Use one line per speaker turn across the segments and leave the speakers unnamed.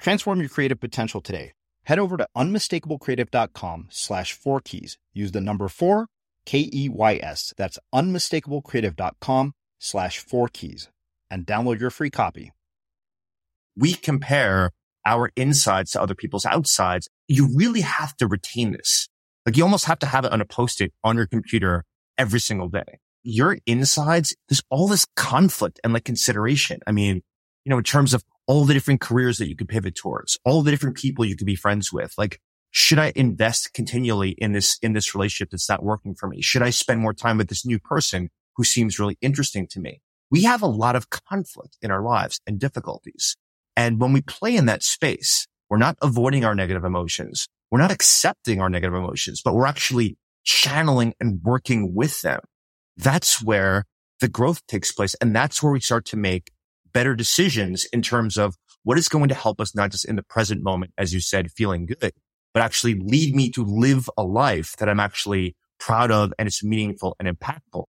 Transform your creative potential today. Head over to unmistakablecreative.com slash four keys. Use the number four, K E Y S. That's unmistakablecreative.com slash four keys and download your free copy.
We compare our insides to other people's outsides. You really have to retain this. Like you almost have to have it on a post-it on your computer every single day. Your insides, there's all this conflict and like consideration. I mean, you know, in terms of all the different careers that you could pivot towards, all the different people you could be friends with. Like, should I invest continually in this, in this relationship that's not working for me? Should I spend more time with this new person who seems really interesting to me? We have a lot of conflict in our lives and difficulties. And when we play in that space, we're not avoiding our negative emotions. We're not accepting our negative emotions, but we're actually channeling and working with them. That's where the growth takes place. And that's where we start to make better decisions in terms of what is going to help us not just in the present moment, as you said, feeling good, but actually lead me to live a life that I'm actually proud of and it's meaningful and impactful.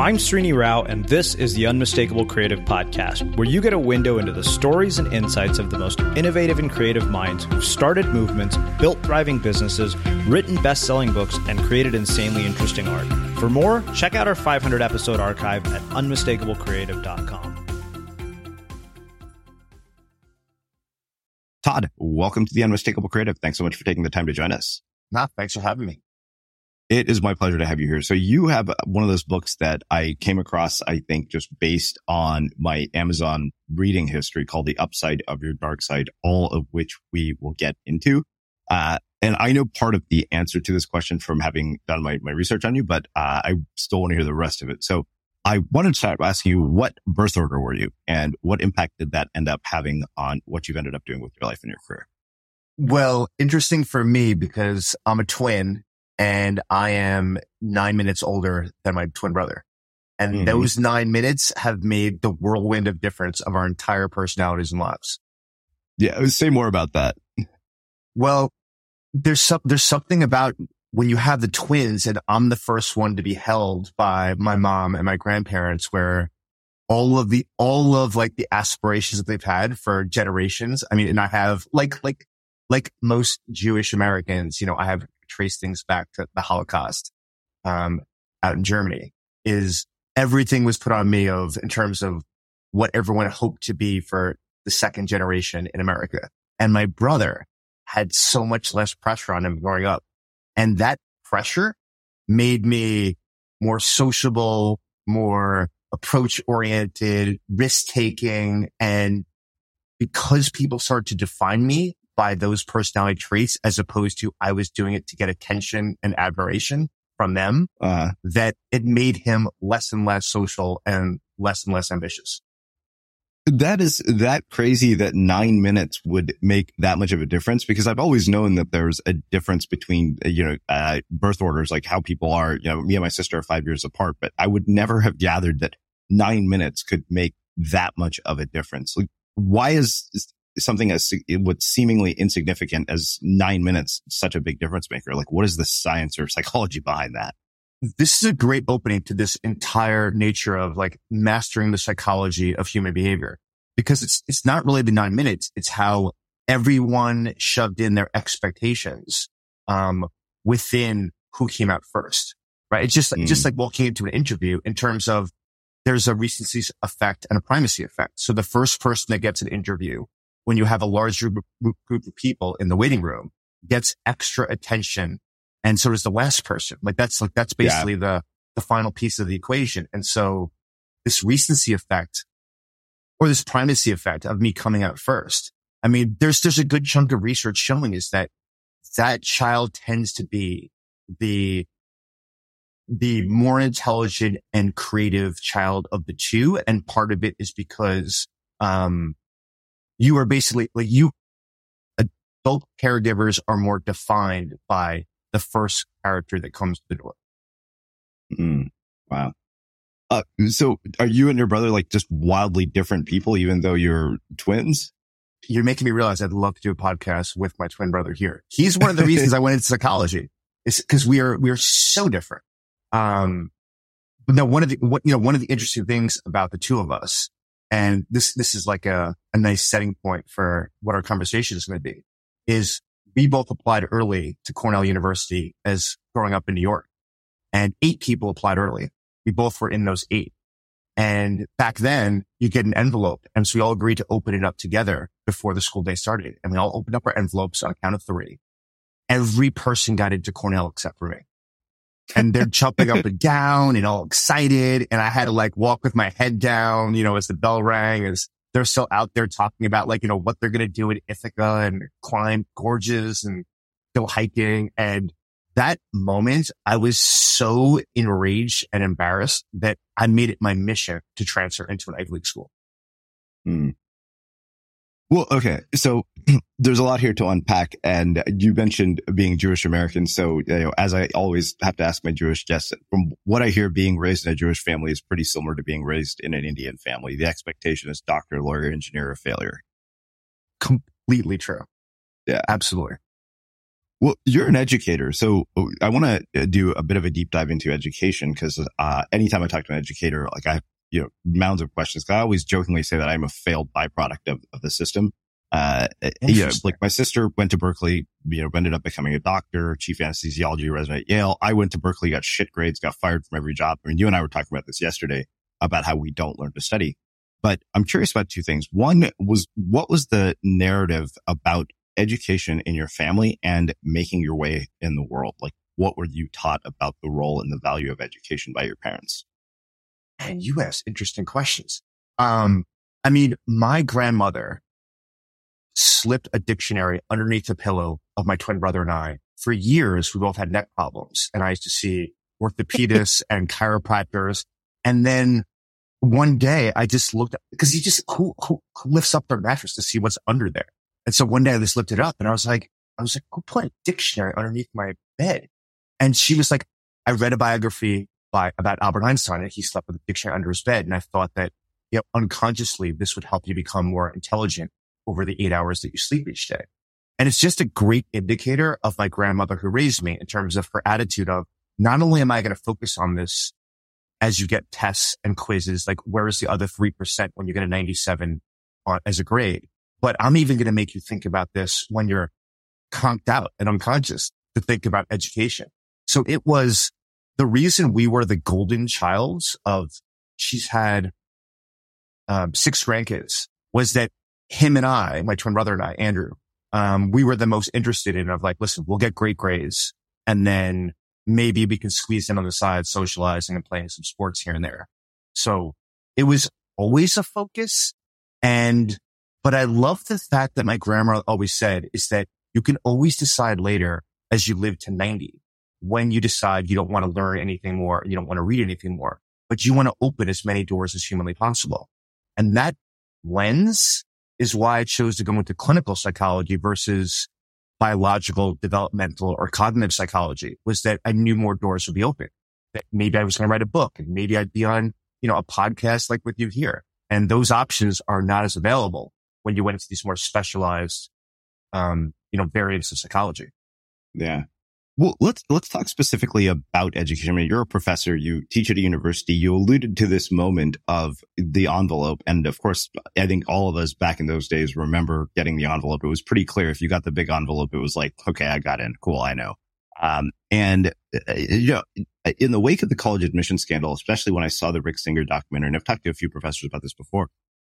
I'm Srini Rao, and this is the Unmistakable Creative Podcast, where you get a window into the stories and insights of the most innovative and creative minds who've started movements, built thriving businesses, written best selling books, and created insanely interesting art. For more, check out our 500 episode archive at unmistakablecreative.com. Todd, welcome to the Unmistakable Creative. Thanks so much for taking the time to join us.
Nah, thanks for having me.
It is my pleasure to have you here. So you have one of those books that I came across, I think, just based on my Amazon reading history called The Upside of Your Dark Side, all of which we will get into. Uh, and I know part of the answer to this question from having done my, my research on you, but uh, I still want to hear the rest of it. So I wanted to start by asking you, what birth order were you and what impact did that end up having on what you've ended up doing with your life and your career?
Well, interesting for me because I'm a twin and I am nine minutes older than my twin brother. And mm-hmm. those nine minutes have made the whirlwind of difference of our entire personalities and lives.
Yeah. Say more about that.
Well, there's some, there's something about when you have the twins and I'm the first one to be held by my mom and my grandparents where all of the, all of like the aspirations that they've had for generations. I mean, and I have like, like, like most Jewish Americans, you know, I have trace things back to the Holocaust um, out in Germany is everything was put on me of in terms of what everyone hoped to be for the second generation in America. And my brother had so much less pressure on him growing up. And that pressure made me more sociable, more approach oriented, risk taking. And because people started to define me by those personality traits as opposed to I was doing it to get attention and admiration from them, uh, that it made him less and less social and less and less ambitious.
That is that crazy that nine minutes would make that much of a difference because I've always known that there's a difference between, you know, uh, birth orders, like how people are, you know, me and my sister are five years apart, but I would never have gathered that nine minutes could make that much of a difference. Like, why is something as what's seemingly insignificant as nine minutes such a big difference maker? Like, what is the science or psychology behind that?
This is a great opening to this entire nature of like mastering the psychology of human behavior because it's, it's not really the nine minutes. It's how everyone shoved in their expectations, um, within who came out first, right? It's just, mm. just like walking into an interview in terms of there's a recency effect and a primacy effect. So the first person that gets an interview when you have a large group, group of people in the waiting room gets extra attention. And so does the last person. Like that's like, that's basically yeah. the, the final piece of the equation. And so this recency effect or this primacy effect of me coming out first. I mean, there's, there's a good chunk of research showing is that that child tends to be the, the more intelligent and creative child of the two. And part of it is because, um, you are basically like you, adult caregivers are more defined by the first character that comes to the door.
Mm, wow. Uh, so are you and your brother like just wildly different people, even though you're twins?
You're making me realize I'd love to do a podcast with my twin brother here. He's one of the reasons I went into psychology is because we are, we are so different. Um, but no, one of the, what, you know, one of the interesting things about the two of us, and this, this is like a, a nice setting point for what our conversation is going to be is we both applied early to Cornell University as growing up in New York and eight people applied early. We both were in those eight. And back then you get an envelope. And so we all agreed to open it up together before the school day started. And we all opened up our envelopes on a count of three. Every person got into Cornell except for me. And they're jumping up and down and all excited. And I had to like walk with my head down, you know, as the bell rang, as they're still out there talking about like, you know, what they're going to do in Ithaca and climb gorges and go hiking. And that moment, I was so enraged and embarrassed that I made it my mission to transfer into an Ivy League school.
Hmm. Well, okay. So there's a lot here to unpack. And you mentioned being Jewish American. So, you know, as I always have to ask my Jewish guests, from what I hear, being raised in a Jewish family is pretty similar to being raised in an Indian family. The expectation is doctor, lawyer, engineer, or failure.
Completely true.
Yeah.
Absolutely.
Well, you're an educator. So I want to do a bit of a deep dive into education because, uh, anytime I talk to an educator, like I you know, mounds of questions. I always jokingly say that I'm a failed byproduct of, of the system. Uh, you know, like my sister went to Berkeley, you know, ended up becoming a doctor, chief anesthesiology resident at Yale. I went to Berkeley, got shit grades, got fired from every job. I mean, you and I were talking about this yesterday about how we don't learn to study. But I'm curious about two things. One was what was the narrative about education in your family and making your way in the world? Like what were you taught about the role and the value of education by your parents?
And you ask interesting questions. Um, I mean, my grandmother slipped a dictionary underneath the pillow of my twin brother and I. For years, we both had neck problems and I used to see orthopedists and chiropractors. And then one day I just looked up because you just, who, who, who lifts up their mattress to see what's under there? And so one day I just lifted it up and I was like, I was like, who put a dictionary underneath my bed? And she was like, I read a biography by about Albert Einstein and he slept with a dictionary under his bed. And I thought that, you know, unconsciously this would help you become more intelligent over the eight hours that you sleep each day. And it's just a great indicator of my grandmother who raised me in terms of her attitude of not only am I going to focus on this as you get tests and quizzes, like where is the other 3% when you get a 97 on, as a grade, but I'm even going to make you think about this when you're conked out and unconscious to think about education. So it was the reason we were the golden childs of she's had um, six grandkids was that him and I, my twin brother and I, Andrew, um, we were the most interested in of like, listen, we'll get great grades and then maybe we can squeeze in on the side, socializing and playing some sports here and there. So it was always a focus. And, but I love the fact that my grandma always said is that you can always decide later as you live to 90 when you decide you don't want to learn anything more, you don't want to read anything more, but you want to open as many doors as humanly possible. And that lens is why I chose to go into clinical psychology versus biological, developmental or cognitive psychology was that I knew more doors would be open. That maybe I was going to write a book and maybe I'd be on, you know, a podcast like with you here. And those options are not as available when you went into these more specialized, um, you know, variants of psychology.
Yeah. Well, let's let's talk specifically about education. I mean, you're a professor, you teach at a university. You alluded to this moment of the envelope, and of course, I think all of us back in those days remember getting the envelope. It was pretty clear if you got the big envelope, it was like, okay, I got in, cool, I know. Um, and uh, you know, in the wake of the college admission scandal, especially when I saw the Rick Singer documentary, and I've talked to a few professors about this before,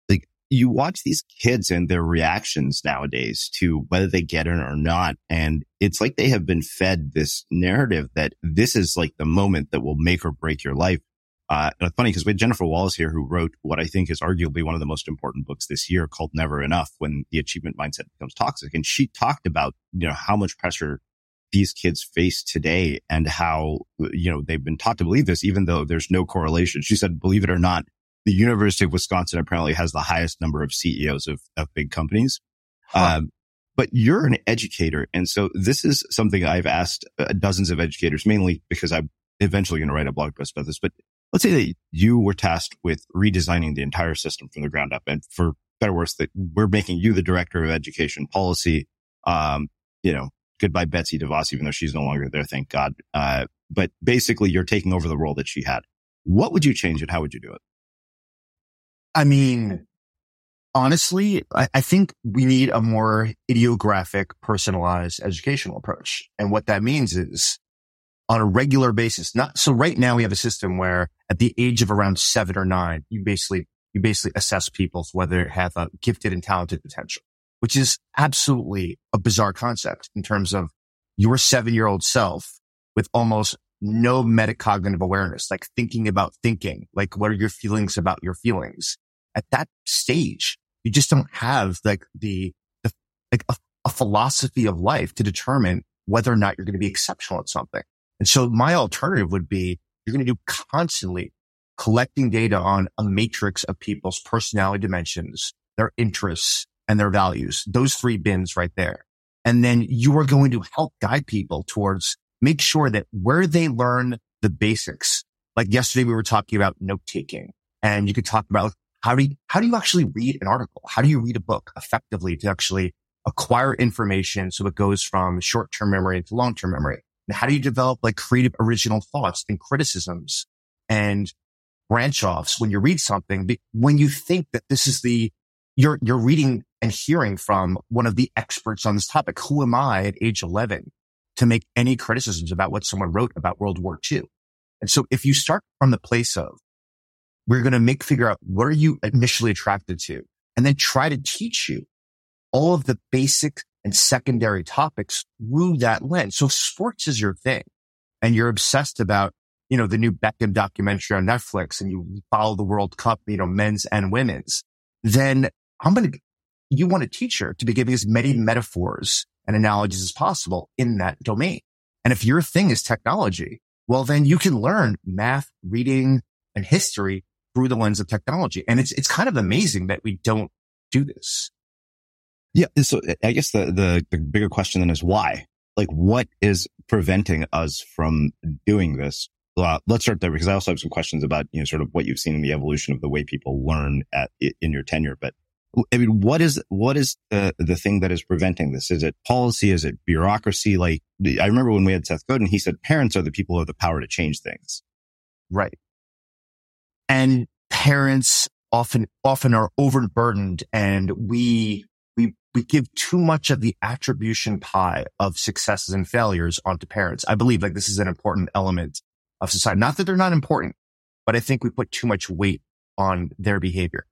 like you watch these kids and their reactions nowadays to whether they get it or not. And it's like they have been fed this narrative that this is like the moment that will make or break your life. Uh, and it's funny because we had Jennifer Wallace here who wrote what I think is arguably one of the most important books this year called Never Enough when the achievement mindset becomes toxic. And she talked about, you know, how much pressure these kids face today and how, you know, they've been taught to believe this, even though there's no correlation. She said, believe it or not, the University of Wisconsin apparently has the highest number of CEOs of, of big companies. Huh. Um, but you're an educator. And so this is something I've asked uh, dozens of educators, mainly because I'm eventually going to write a blog post about this. But let's say that you were tasked with redesigning the entire system from the ground up. And for better or worse, that we're making you the director of education policy. Um, you know, goodbye Betsy DeVos, even though she's no longer there. Thank God. Uh, but basically you're taking over the role that she had. What would you change and how would you do it?
I mean, honestly, I, I, think we need a more idiographic, personalized educational approach. And what that means is on a regular basis, not so right now we have a system where at the age of around seven or nine, you basically, you basically assess people whether they have a gifted and talented potential, which is absolutely a bizarre concept in terms of your seven year old self with almost no metacognitive awareness, like thinking about thinking, like what are your feelings about your feelings? At that stage, you just don't have like the, the like a, a philosophy of life to determine whether or not you're going to be exceptional at something. And so my alternative would be you're going to do constantly collecting data on a matrix of people's personality dimensions, their interests and their values, those three bins right there. And then you are going to help guide people towards make sure that where they learn the basics, like yesterday we were talking about note taking and you could talk about how do you, how do you actually read an article? How do you read a book effectively to actually acquire information so it goes from short-term memory to long-term memory? And how do you develop like creative original thoughts and criticisms and branch offs when you read something? When you think that this is the, you're, you're reading and hearing from one of the experts on this topic. Who am I at age 11 to make any criticisms about what someone wrote about World War II. And so if you start from the place of, we're going to make figure out what are you initially attracted to and then try to teach you all of the basic and secondary topics through that lens. So sports is your thing and you're obsessed about, you know, the new Beckham documentary on Netflix and you follow the World Cup, you know, men's and women's. Then I'm going to, you want a teacher to be giving as many metaphors and analogies as possible in that domain. And if your thing is technology, well, then you can learn math, reading and history through the lens of technology. And it's, it's kind of amazing that we don't do this.
Yeah. So I guess the, the, the bigger question then is why? Like what is preventing us from doing this? Uh, let's start there because I also have some questions about, you know, sort of what you've seen in the evolution of the way people learn at in your tenure. But I mean, what is, what is the, the thing that is preventing this? Is it policy? Is it bureaucracy? Like, I remember when we had Seth Godin, he said parents are the people who have the power to change things.
Right. And parents often, often are overburdened and we, we, we give too much of the attribution pie of successes and failures onto parents. I believe like this is an important element of society. Not that they're not important, but I think we put too much weight on their behavior.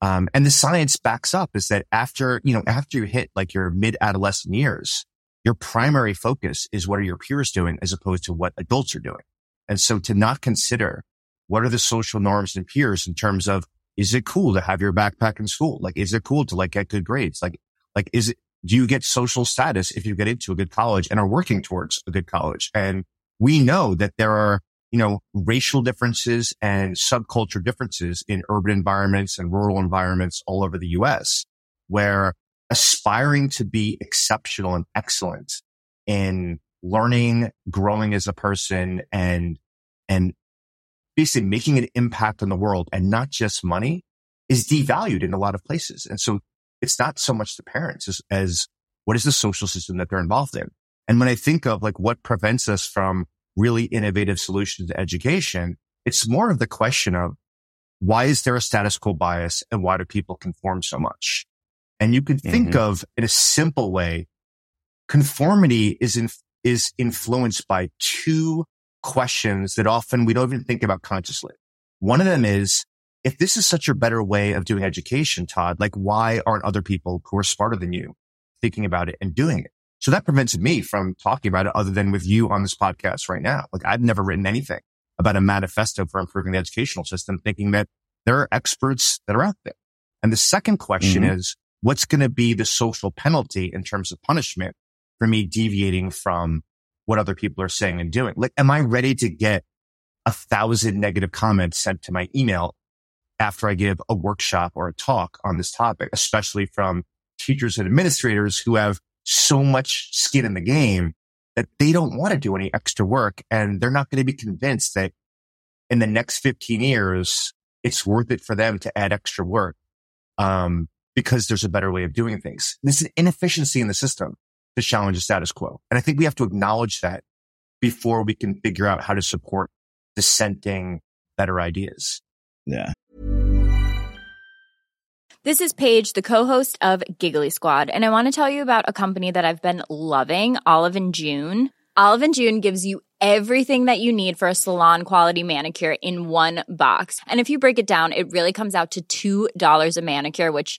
Um, and the science backs up is that after, you know, after you hit like your mid adolescent years, your primary focus is what are your peers doing as opposed to what adults are doing. And so to not consider what are the social norms and peers in terms of, is it cool to have your backpack in school? Like, is it cool to like get good grades? Like, like, is it, do you get social status if you get into a good college and are working towards a good college? And we know that there are you know, racial differences and subculture differences in urban environments and rural environments all over the US, where aspiring to be exceptional and excellent in learning, growing as a person and, and basically making an impact on the world and not just money is devalued in a lot of places. And so it's not so much the parents as, as what is the social system that they're involved in. And when I think of like what prevents us from really innovative solutions to education. It's more of the question of why is there a status quo bias and why do people conform so much? And you can think mm-hmm. of in a simple way, conformity is in, is influenced by two questions that often we don't even think about consciously. One of them is if this is such a better way of doing education, Todd, like why aren't other people who are smarter than you thinking about it and doing it? So that prevents me from talking about it other than with you on this podcast right now. Like I've never written anything about a manifesto for improving the educational system, thinking that there are experts that are out there. And the second question mm-hmm. is, what's going to be the social penalty in terms of punishment for me deviating from what other people are saying and doing? Like, am I ready to get a thousand negative comments sent to my email after I give a workshop or a talk on this topic, especially from teachers and administrators who have so much skin in the game that they don't want to do any extra work and they're not going to be convinced that in the next 15 years, it's worth it for them to add extra work. Um, because there's a better way of doing things. This is inefficiency in the system to challenge the status quo. And I think we have to acknowledge that before we can figure out how to support dissenting better ideas.
Yeah.
This is Paige, the co-host of Giggly Squad, and I want to tell you about a company that I've been loving, Olive and June. Olive and June gives you everything that you need for a salon quality manicure in one box. And if you break it down, it really comes out to $2 a manicure, which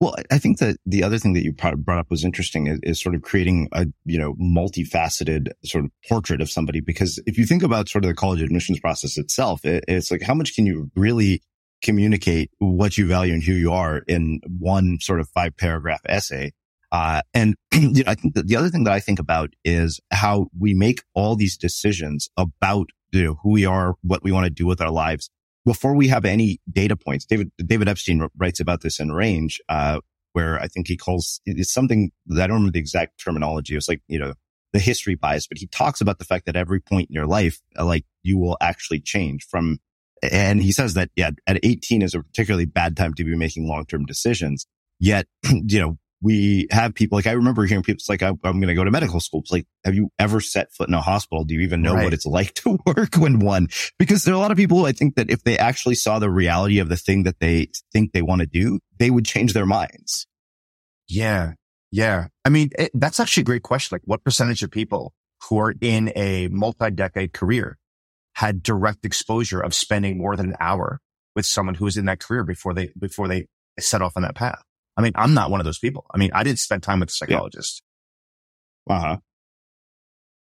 Well, I think that the other thing that you brought up was interesting is, is, sort of creating a, you know, multifaceted sort of portrait of somebody. Because if you think about sort of the college admissions process itself, it, it's like, how much can you really communicate what you value and who you are in one sort of five paragraph essay. Uh, and you know, I think that the other thing that I think about is how we make all these decisions about you know, who we are, what we want to do with our lives before we have any data points. David, David Epstein writes about this in range, uh, where I think he calls it's something that I don't remember the exact terminology. It's like, you know, the history bias, but he talks about the fact that every point in your life, uh, like you will actually change from, and he says that, yeah, at 18 is a particularly bad time to be making long-term decisions. Yet, you know, we have people like I remember hearing people. It's like I'm, I'm going to go to medical school. It's like, have you ever set foot in a hospital? Do you even know right. what it's like to work when one? Because there are a lot of people. I think that if they actually saw the reality of the thing that they think they want to do, they would change their minds.
Yeah, yeah. I mean, it, that's actually a great question. Like, what percentage of people who are in a multi-decade career had direct exposure of spending more than an hour with someone who was in that career before they before they set off on that path? I mean, I'm not one of those people. I mean, I didn't spend time with a psychologist.
Yeah. Uh huh.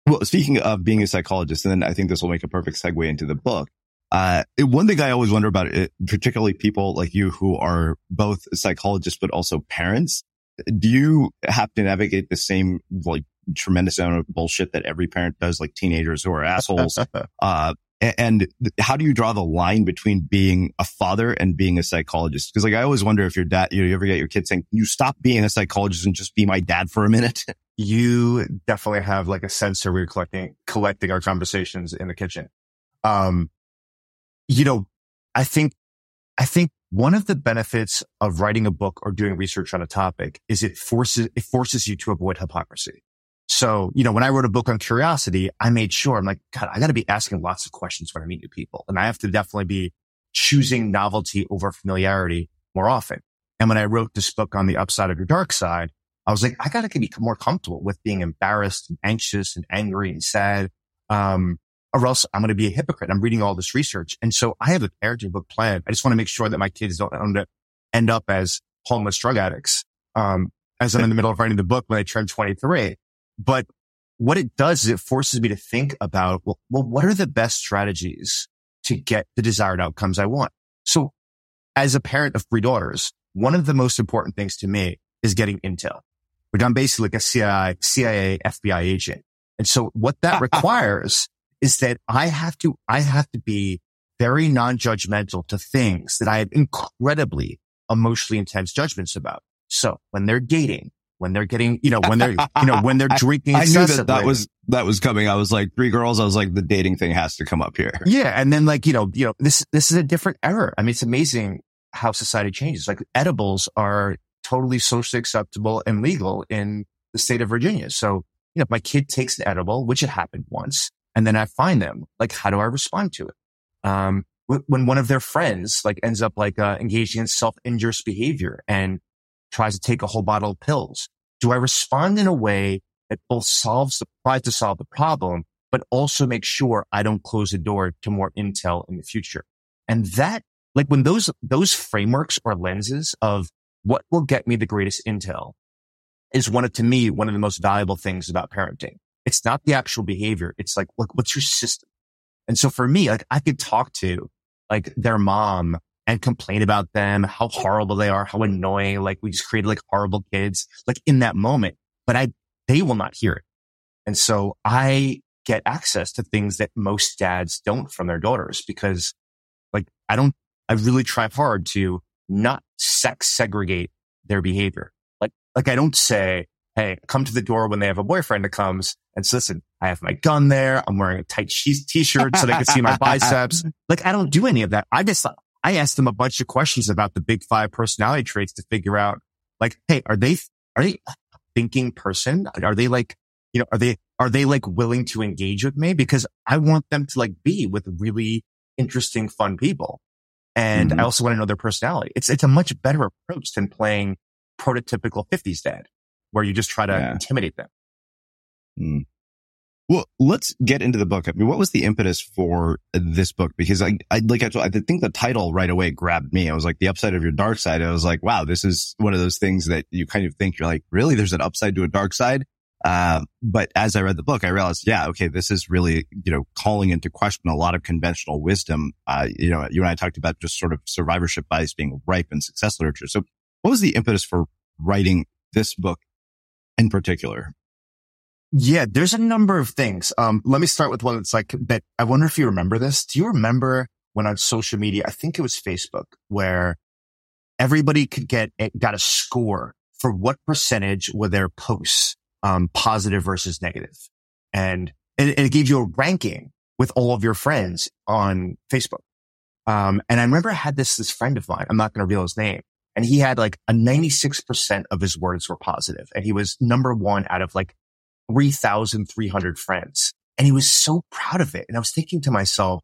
Well, speaking of being a psychologist, and then I think this will make a perfect segue into the book. Uh, one thing I always wonder about it, particularly people like you who are both psychologists, but also parents. Do you have to navigate the same like tremendous amount of bullshit that every parent does, like teenagers who are assholes, uh, and how do you draw the line between being a father and being a psychologist? Because like I always wonder if your dad, you, know, you ever get your kid saying, "You stop being a psychologist and just be my dad for a minute."
You definitely have like a sensor we're collecting collecting our conversations in the kitchen. Um, you know, I think I think one of the benefits of writing a book or doing research on a topic is it forces it forces you to avoid hypocrisy. So, you know, when I wrote a book on curiosity, I made sure I'm like, God, I got to be asking lots of questions when I meet new people. And I have to definitely be choosing novelty over familiarity more often. And when I wrote this book on the upside of your dark side, I was like, I got to be more comfortable with being embarrassed and anxious and angry and sad. Um, or else I'm going to be a hypocrite. I'm reading all this research. And so I have a parenting book planned. I just want to make sure that my kids don't end up as homeless drug addicts. Um, as I'm in the middle of writing the book when they turn 23. But what it does is it forces me to think about, well, well, what are the best strategies to get the desired outcomes I want? So as a parent of three daughters, one of the most important things to me is getting intel, which I'm basically like a CIA, CIA, FBI agent. And so what that requires is that I have to, I have to be very non-judgmental to things that I have incredibly emotionally intense judgments about. So when they're dating, when they're getting, you know, when they're, you know, when they're drinking.
I, I knew that that was, that was coming. I was like, three girls. I was like, the dating thing has to come up here.
Yeah. And then like, you know, you know, this, this is a different era. I mean, it's amazing how society changes. Like edibles are totally socially acceptable and legal in the state of Virginia. So, you know, if my kid takes an edible, which it happened once, and then I find them, like, how do I respond to it? Um, when one of their friends like ends up like uh, engaging in self-injurious behavior and tries to take a whole bottle of pills? Do I respond in a way that both solves the, tries to solve the problem, but also make sure I don't close the door to more intel in the future? And that, like when those, those frameworks or lenses of what will get me the greatest intel is one of, to me, one of the most valuable things about parenting. It's not the actual behavior. It's like, look, what's your system? And so for me, like I could talk to like their mom and complain about them, how horrible they are, how annoying, like we just created like horrible kids, like in that moment, but I, they will not hear it. And so I get access to things that most dads don't from their daughters because like I don't, I really try hard to not sex segregate their behavior. Like, like I don't say, Hey, come to the door when they have a boyfriend that comes and says, listen, I have my gun there. I'm wearing a tight t-shirt so they can see my biceps. Like I don't do any of that. I just, I asked them a bunch of questions about the big five personality traits to figure out like, Hey, are they, are they a thinking person? Are they like, you know, are they, are they like willing to engage with me? Because I want them to like be with really interesting, fun people. And mm-hmm. I also want to know their personality. It's, it's a much better approach than playing prototypical 50s dad where you just try to yeah. intimidate them.
Mm. Well, let's get into the book. I mean, what was the impetus for this book? Because I, I like, I, I think the title right away grabbed me. I was like, the upside of your dark side. I was like, wow, this is one of those things that you kind of think you're like, really? There's an upside to a dark side. Uh, but as I read the book, I realized, yeah, okay, this is really, you know, calling into question a lot of conventional wisdom. Uh, you know, you and I talked about just sort of survivorship bias being ripe in success literature. So what was the impetus for writing this book in particular?
Yeah, there's a number of things. Um, let me start with one that's like that. I wonder if you remember this. Do you remember when on social media, I think it was Facebook, where everybody could get, got a score for what percentage were their posts, um, positive versus negative. And it, it gave you a ranking with all of your friends on Facebook. Um, and I remember I had this, this friend of mine. I'm not going to reveal his name and he had like a 96% of his words were positive and he was number one out of like 3,300 friends. And he was so proud of it. And I was thinking to myself,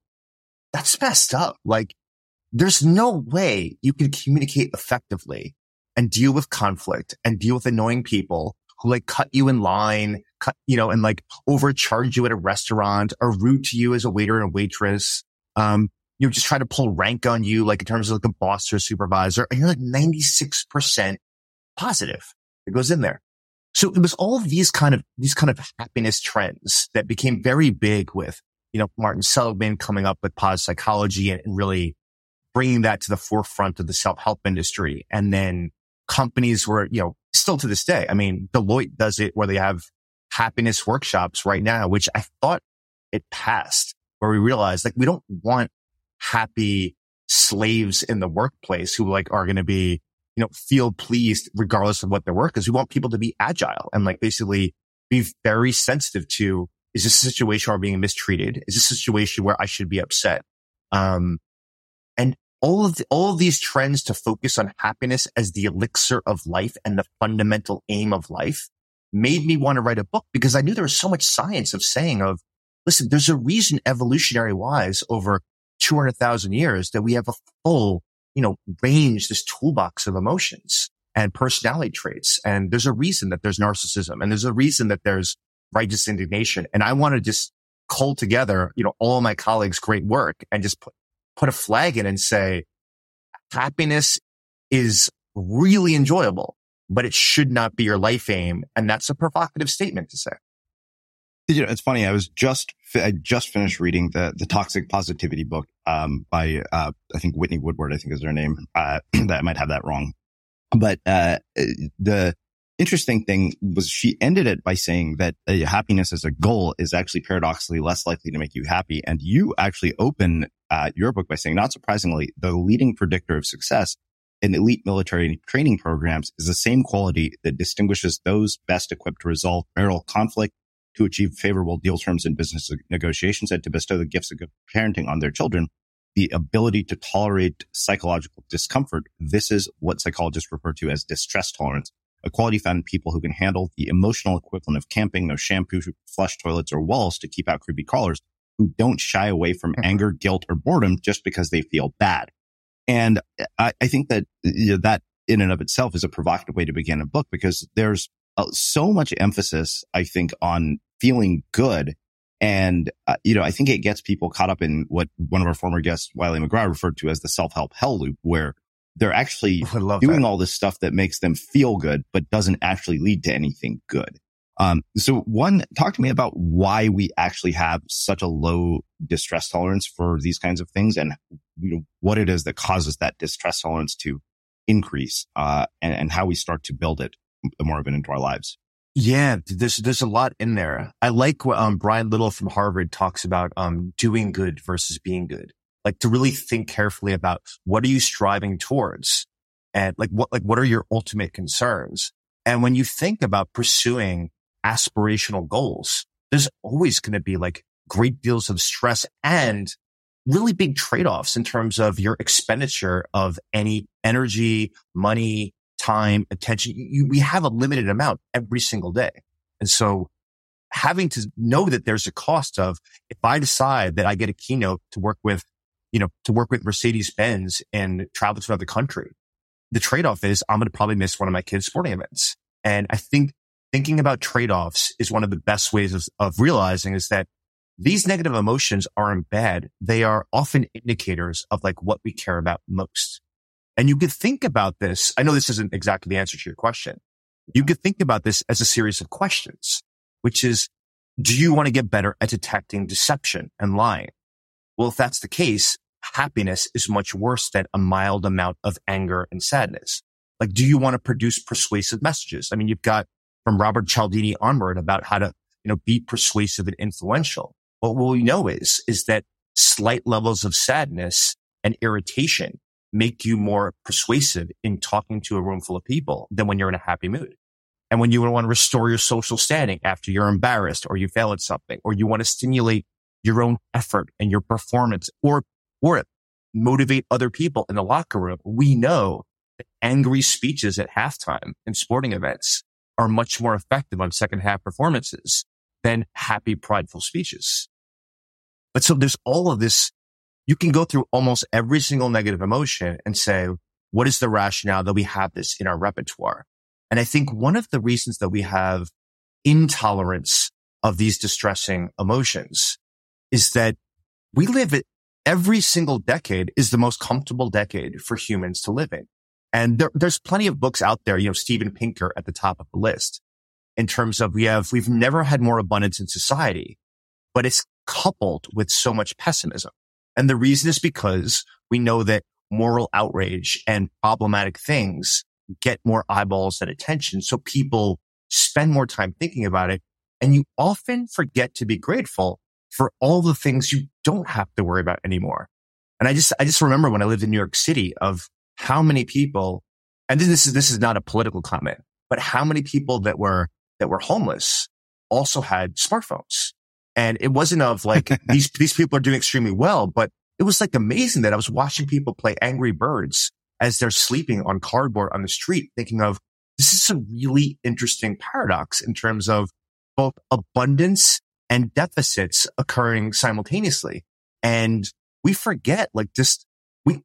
that's messed up. Like there's no way you can communicate effectively and deal with conflict and deal with annoying people who like cut you in line, cut, you know, and like overcharge you at a restaurant or rude to you as a waiter and a waitress. Um, you know, just try to pull rank on you, like in terms of like a boss or supervisor. And you're like 96% positive. It goes in there. So it was all these kind of, these kind of happiness trends that became very big with, you know, Martin Seligman coming up with positive psychology and, and really bringing that to the forefront of the self-help industry. And then companies were, you know, still to this day. I mean, Deloitte does it where they have happiness workshops right now, which I thought it passed where we realized like we don't want happy slaves in the workplace who like are going to be you know, feel pleased regardless of what their work is. We want people to be agile and like basically be very sensitive to, is this a situation where I'm being mistreated? Is this a situation where I should be upset? Um, and all of the, all of these trends to focus on happiness as the elixir of life and the fundamental aim of life made me want to write a book because I knew there was so much science of saying of, listen, there's a reason evolutionary wise over 200,000 years that we have a full you know, range, this toolbox of emotions and personality traits. And there's a reason that there's narcissism and there's a reason that there's righteous indignation. And I want to just cull together, you know, all my colleagues' great work and just put, put a flag in and say, happiness is really enjoyable, but it should not be your life aim. And that's a provocative statement to say.
You know, it's funny. I was just, I just finished reading the, the toxic positivity book, um, by, uh, I think Whitney Woodward, I think is her name. Uh, that I might have that wrong. But, uh, the interesting thing was she ended it by saying that uh, happiness as a goal is actually paradoxically less likely to make you happy. And you actually open, uh, your book by saying, not surprisingly, the leading predictor of success in elite military training programs is the same quality that distinguishes those best equipped to resolve marital conflict to achieve favorable deal terms in business negotiations and to bestow the gifts of good parenting on their children, the ability to tolerate psychological discomfort. This is what psychologists refer to as distress tolerance, a quality found in people who can handle the emotional equivalent of camping, no shampoo, flush toilets, or walls to keep out creepy callers, who don't shy away from mm-hmm. anger, guilt, or boredom just because they feel bad. And I, I think that you know, that in and of itself is a provocative way to begin a book because there's uh, so much emphasis, I think, on feeling good. And, uh, you know, I think it gets people caught up in what one of our former guests, Wiley McGraw, referred to as the self-help hell loop, where they're actually doing
that.
all this stuff that makes them feel good, but doesn't actually lead to anything good. Um, so one, talk to me about why we actually have such a low distress tolerance for these kinds of things and you know, what it is that causes that distress tolerance to increase, uh, and, and how we start to build it more of it into our lives.
Yeah, there's there's a lot in there. I like what um, Brian Little from Harvard talks about um, doing good versus being good. Like to really think carefully about what are you striving towards, and like what like what are your ultimate concerns. And when you think about pursuing aspirational goals, there's always going to be like great deals of stress and really big trade offs in terms of your expenditure of any energy, money, time, attention. You, we have a limited amount every single day. And so having to know that there's a cost of if I decide that I get a keynote to work with, you know, to work with Mercedes Benz and travel to another country, the trade off is I'm going to probably miss one of my kids' sporting events. And I think thinking about trade offs is one of the best ways of, of realizing is that these negative emotions aren't bad. They are often indicators of like what we care about most. And you could think about this. I know this isn't exactly the answer to your question. You could think about this as a series of questions. which is, do you want to get better at detecting deception and lying? Well, if that's the case, happiness is much worse than a mild amount of anger and sadness. Like, do you want to produce persuasive messages? I mean, you've got from Robert Cialdini onward about how to, you know, be persuasive and influential. But what we know is, is that slight levels of sadness and irritation make you more persuasive in talking to a room full of people than when you're in a happy mood. And when you want to restore your social standing after you're embarrassed or you fail at something, or you want to stimulate your own effort and your performance or, or motivate other people in the locker room, we know that angry speeches at halftime in sporting events are much more effective on second half performances than happy, prideful speeches. But so there's all of this. You can go through almost every single negative emotion and say, what is the rationale that we have this in our repertoire? And I think one of the reasons that we have intolerance of these distressing emotions is that we live it every single decade is the most comfortable decade for humans to live in. And there, there's plenty of books out there, you know, Steven Pinker at the top of the list in terms of we have, we've never had more abundance in society, but it's coupled with so much pessimism. And the reason is because we know that moral outrage and problematic things get more eyeballs and attention. So people spend more time thinking about it. And you often forget to be grateful for all the things you don't have to worry about anymore. And I just, I just remember when I lived in New York City of how many people, and this is, this is not a political comment, but how many people that were, that were homeless also had smartphones. And it wasn't of like these, these people are doing extremely well, but it was like amazing that I was watching people play Angry Birds as they're sleeping on cardboard on the street, thinking of this is a really interesting paradox in terms of both abundance and deficits occurring simultaneously. And we forget like just we,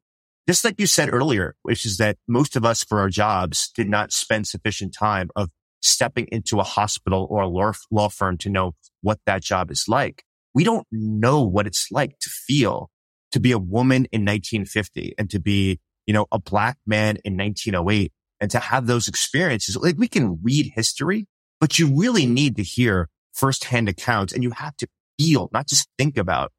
just like you said earlier, which is that most of us for our jobs did not spend sufficient time of stepping into a hospital or a law, firm to know what that job is like. We don't know what it's like to feel to be a woman in 1950 and to be, you know, a black man in 1908 and to have those experiences. Like we can read history, but you really need to hear firsthand accounts and you have to feel, not just think about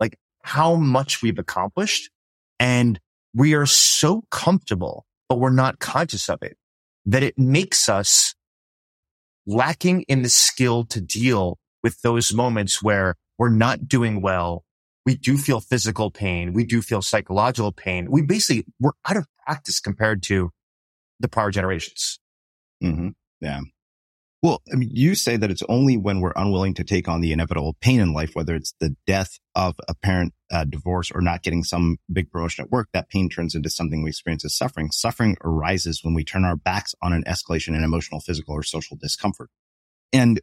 like how much we've accomplished. And we are so comfortable, but we're not conscious of it that it makes us lacking in the skill to deal with those moments where we're not doing well. We do feel physical pain. We do feel psychological pain. We basically, we're out of practice compared to the prior generations.
Mm-hmm. Yeah. Well, I mean, you say that it's only when we're unwilling to take on the inevitable pain in life, whether it's the death of a parent, uh, divorce, or not getting some big promotion at work, that pain turns into something we experience as suffering. Suffering arises when we turn our backs on an escalation in emotional, physical, or social discomfort. And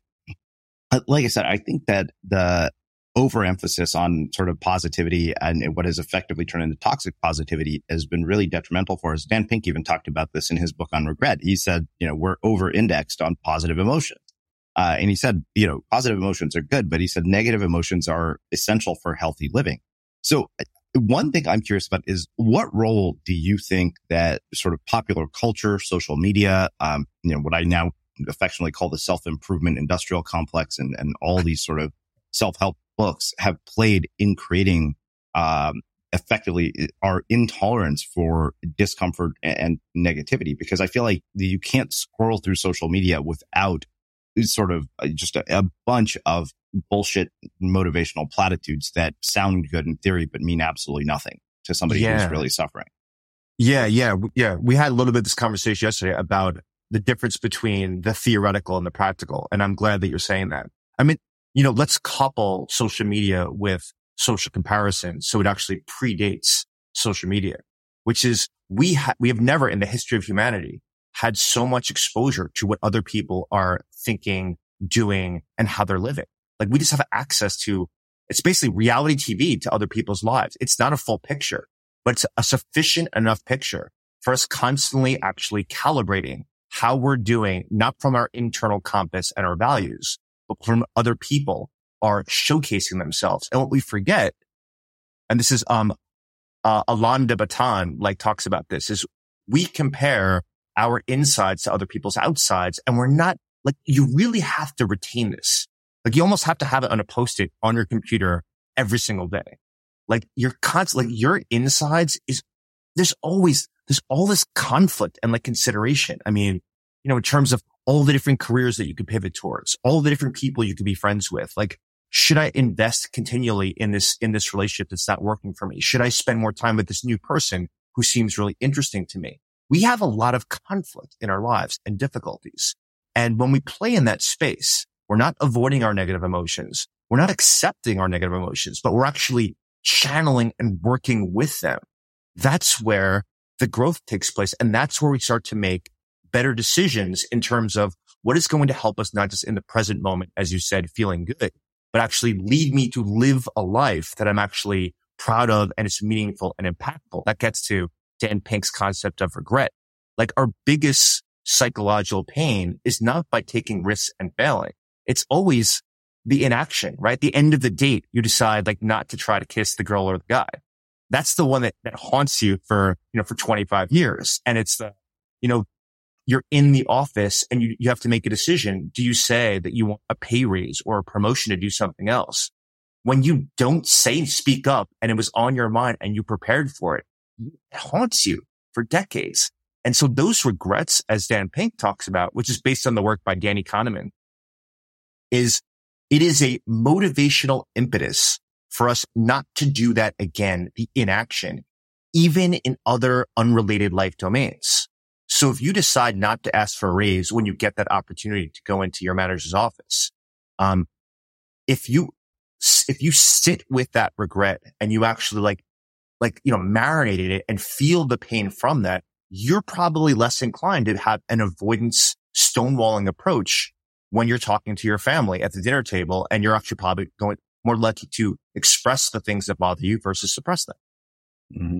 uh, like I said, I think that the overemphasis on sort of positivity and what has effectively turned into toxic positivity has been really detrimental for us. Dan Pink even talked about this in his book on regret. He said, you know, we're over indexed on positive emotions. Uh, and he said, you know, positive emotions are good, but he said negative emotions are essential for healthy living. So one thing I'm curious about is what role do you think that sort of popular culture, social media, um, you know, what I now affectionately call the self improvement industrial complex and, and all these sort of self help books have played in creating um, effectively uh, our intolerance for discomfort and negativity because I feel like you can't scroll through social media without sort of uh, just a, a, bunch of bullshit motivational platitudes that sound good in theory but mean absolutely nothing to somebody yeah. who's really suffering.
Yeah, yeah, yeah. We had a little bit of this conversation yesterday about the difference between the theoretical and the practical, and I'm glad that you're saying that. I mean, you know, let's couple social media with social comparison. So it actually predates social media, which is we we have never in the history of humanity had so much exposure to what other people are thinking, doing, and how they're living. Like we just have access to, it's basically reality TV to other people's lives. It's not a full picture, but it's a sufficient enough picture for us constantly actually calibrating how we're doing, not from our internal compass and our values, but from other people are showcasing themselves. And what we forget, and this is, um, uh, Alain de Botton, like talks about this is we compare our insides to other people's outsides and we're not like you really have to retain this. Like you almost have to have it on a post-it on your computer every single day. Like your constant, like your insides is, there's always, there's all this conflict and like consideration. I mean, you know, in terms of all the different careers that you could pivot towards, all the different people you could be friends with, like, should I invest continually in this, in this relationship that's not working for me? Should I spend more time with this new person who seems really interesting to me? We have a lot of conflict in our lives and difficulties. And when we play in that space, we're not avoiding our negative emotions. We're not accepting our negative emotions, but we're actually channeling and working with them. That's where the growth takes place. And that's where we start to make better decisions in terms of what is going to help us, not just in the present moment, as you said, feeling good, but actually lead me to live a life that I'm actually proud of and it's meaningful and impactful. That gets to Dan Pink's concept of regret. Like our biggest psychological pain is not by taking risks and failing. It's always the inaction, right? The end of the date, you decide like not to try to kiss the girl or the guy. That's the one that, that haunts you for, you know, for 25 years. And it's the, you know, you're in the office and you, you have to make a decision. Do you say that you want a pay raise or a promotion to do something else? When you don't say, speak up and it was on your mind and you prepared for it, it haunts you for decades. And so those regrets, as Dan Pink talks about, which is based on the work by Danny Kahneman, is it is a motivational impetus for us not to do that again, the inaction, even in other unrelated life domains. So if you decide not to ask for a raise when you get that opportunity to go into your manager's office, um, if you, if you sit with that regret and you actually like, like, you know, marinated it and feel the pain from that, you're probably less inclined to have an avoidance stonewalling approach when you're talking to your family at the dinner table and you're actually probably going more likely to express the things that bother you versus suppress them. Mm-hmm.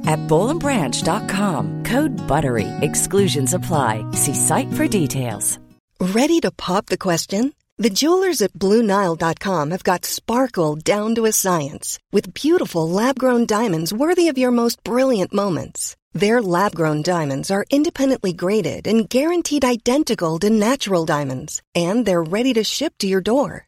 at bollandbranch.com. Code BUTTERY. Exclusions apply. See site for details.
Ready to pop the question? The jewelers at BlueNile.com have got sparkle down to a science with beautiful lab-grown diamonds worthy of your most brilliant moments. Their lab-grown diamonds are independently graded and guaranteed identical to natural diamonds, and they're ready to ship to your door.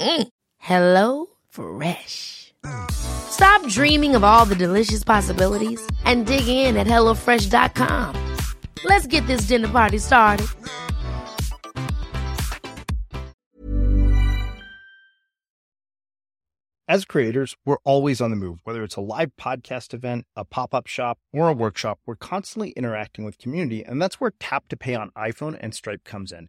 Mm. Hello Fresh. Stop dreaming of all the delicious possibilities and dig in at HelloFresh.com. Let's get this dinner party started.
As creators, we're always on the move. Whether it's a live podcast event, a pop up shop, or a workshop, we're constantly interacting with community, and that's where Tap to Pay on iPhone and Stripe comes in.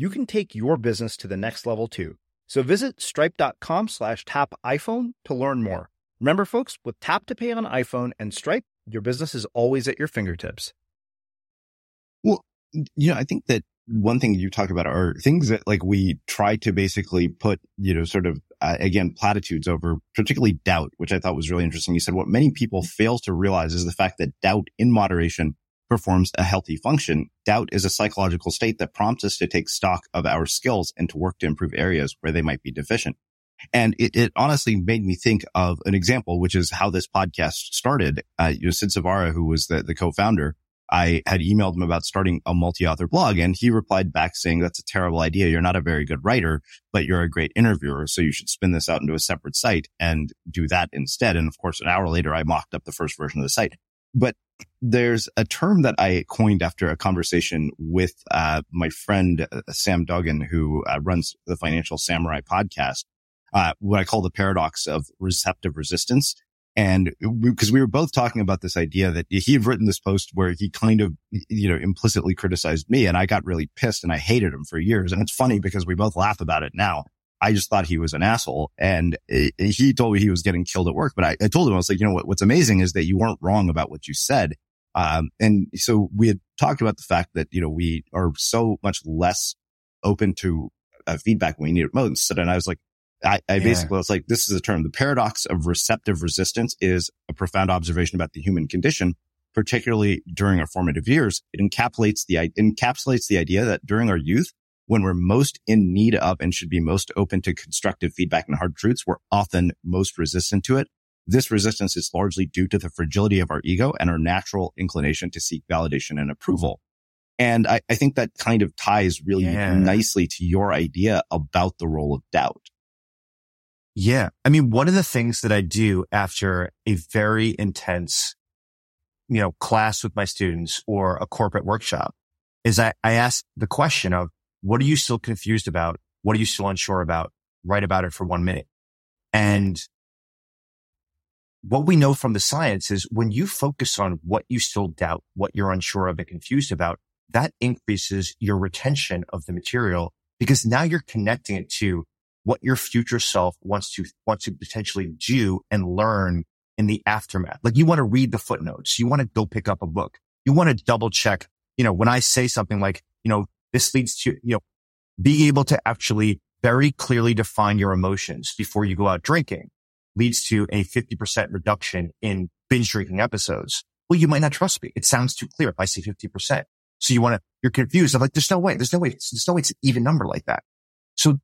you can take your business to the next level too. So visit stripe.com slash tap iPhone to learn more. Remember, folks, with Tap to Pay on iPhone and Stripe, your business is always at your fingertips.
Well, you know, I think that one thing you talk about are things that like we try to basically put, you know, sort of uh, again, platitudes over particularly doubt, which I thought was really interesting. You said what many people fail to realize is the fact that doubt in moderation performs a healthy function. Doubt is a psychological state that prompts us to take stock of our skills and to work to improve areas where they might be deficient. And it, it honestly made me think of an example, which is how this podcast started. Uh, you know, Sid Savara, who was the, the co-founder, I had emailed him about starting a multi-author blog and he replied back saying, that's a terrible idea. You're not a very good writer, but you're a great interviewer. So you should spin this out into a separate site and do that instead. And of course, an hour later, I mocked up the first version of the site. But there's a term that I coined after a conversation with uh, my friend uh, Sam Dogen, who uh, runs the Financial Samurai podcast, uh, what I call the paradox of receptive resistance. And because we, we were both talking about this idea that he had written this post where he kind of, you know, implicitly criticized me and I got really pissed and I hated him for years. And it's funny because we both laugh about it now. I just thought he was an asshole. And he told me he was getting killed at work. But I, I told him, I was like, you know what, what's amazing is that you weren't wrong about what you said. Um, and so we had talked about the fact that, you know, we are so much less open to uh, feedback when we need it most. And I was like, I, I yeah. basically was like, this is a term. The paradox of receptive resistance is a profound observation about the human condition, particularly during our formative years. It encapsulates the, encapsulates the idea that during our youth, when we're most in need of and should be most open to constructive feedback and hard truths, we're often most resistant to it. This resistance is largely due to the fragility of our ego and our natural inclination to seek validation and approval. And I, I think that kind of ties really yeah. nicely to your idea about the role of doubt.
Yeah. I mean, one of the things that I do after a very intense, you know, class with my students or a corporate workshop is I, I ask the question of what are you still confused about? What are you still unsure about? Write about it for one minute. And what we know from the science is when you focus on what you still doubt, what you're unsure of and confused about, that increases your retention of the material because now you're connecting it to what your future self wants to, wants to potentially do and learn in the aftermath. Like you want to read the footnotes. You want to go pick up a book. You want to double check. You know, when I say something like, you know, this leads to, you know, being able to actually very clearly define your emotions before you go out drinking leads to a 50% reduction in binge drinking episodes. Well, you might not trust me. It sounds too clear if I say 50%. So you want to, you're confused. I'm like, there's no way. There's no way. There's no way it's an even number like that. So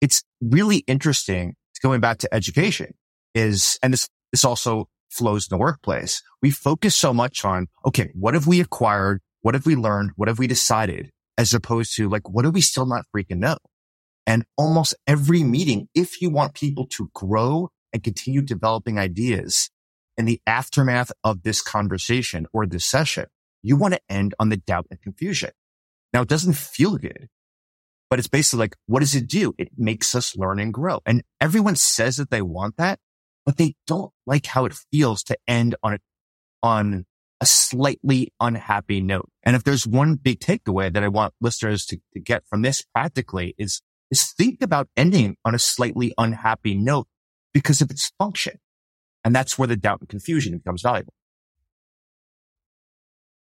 it's really interesting going back to education is, and this, this also flows in the workplace. We focus so much on, okay, what have we acquired? What have we learned? What have we decided? As opposed to like, what do we still not freaking know? And almost every meeting, if you want people to grow and continue developing ideas in the aftermath of this conversation or this session, you want to end on the doubt and confusion. Now it doesn't feel good, but it's basically like, what does it do? It makes us learn and grow. And everyone says that they want that, but they don't like how it feels to end on it, on a slightly unhappy note. And if there's one big takeaway that I want listeners to, to get from this practically is, is think about ending on a slightly unhappy note because of its function. And that's where the doubt and confusion becomes valuable.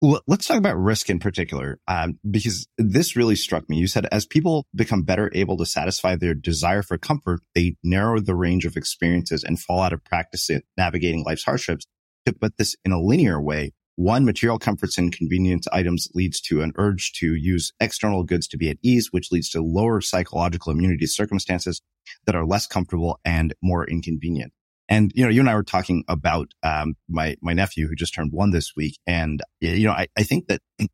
Well, let's talk about risk in particular, um, because this really struck me. You said as people become better able to satisfy their desire for comfort, they narrow the range of experiences and fall out of practice at navigating life's hardships. To put this in a linear way, one, material comforts and convenience items leads to an urge to use external goods to be at ease, which leads to lower psychological immunity circumstances that are less comfortable and more inconvenient. And, you know, you and I were talking about, um, my, my nephew who just turned one this week. And, you know, I, I think that I,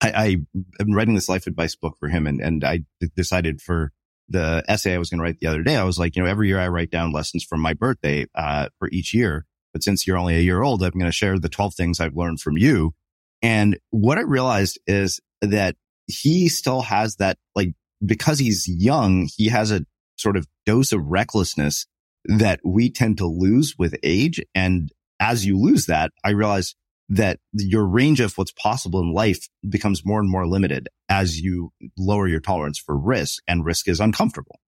I am writing this life advice book for him and, and I decided for the essay I was going to write the other day, I was like, you know, every year I write down lessons from my birthday, uh, for each year. But since you're only a year old, I'm going to share the 12 things I've learned from you. And what I realized is that he still has that, like, because he's young, he has a sort of dose of recklessness that we tend to lose with age. And as you lose that, I realize that your range of what's possible in life becomes more and more limited as you lower your tolerance for risk and risk is uncomfortable.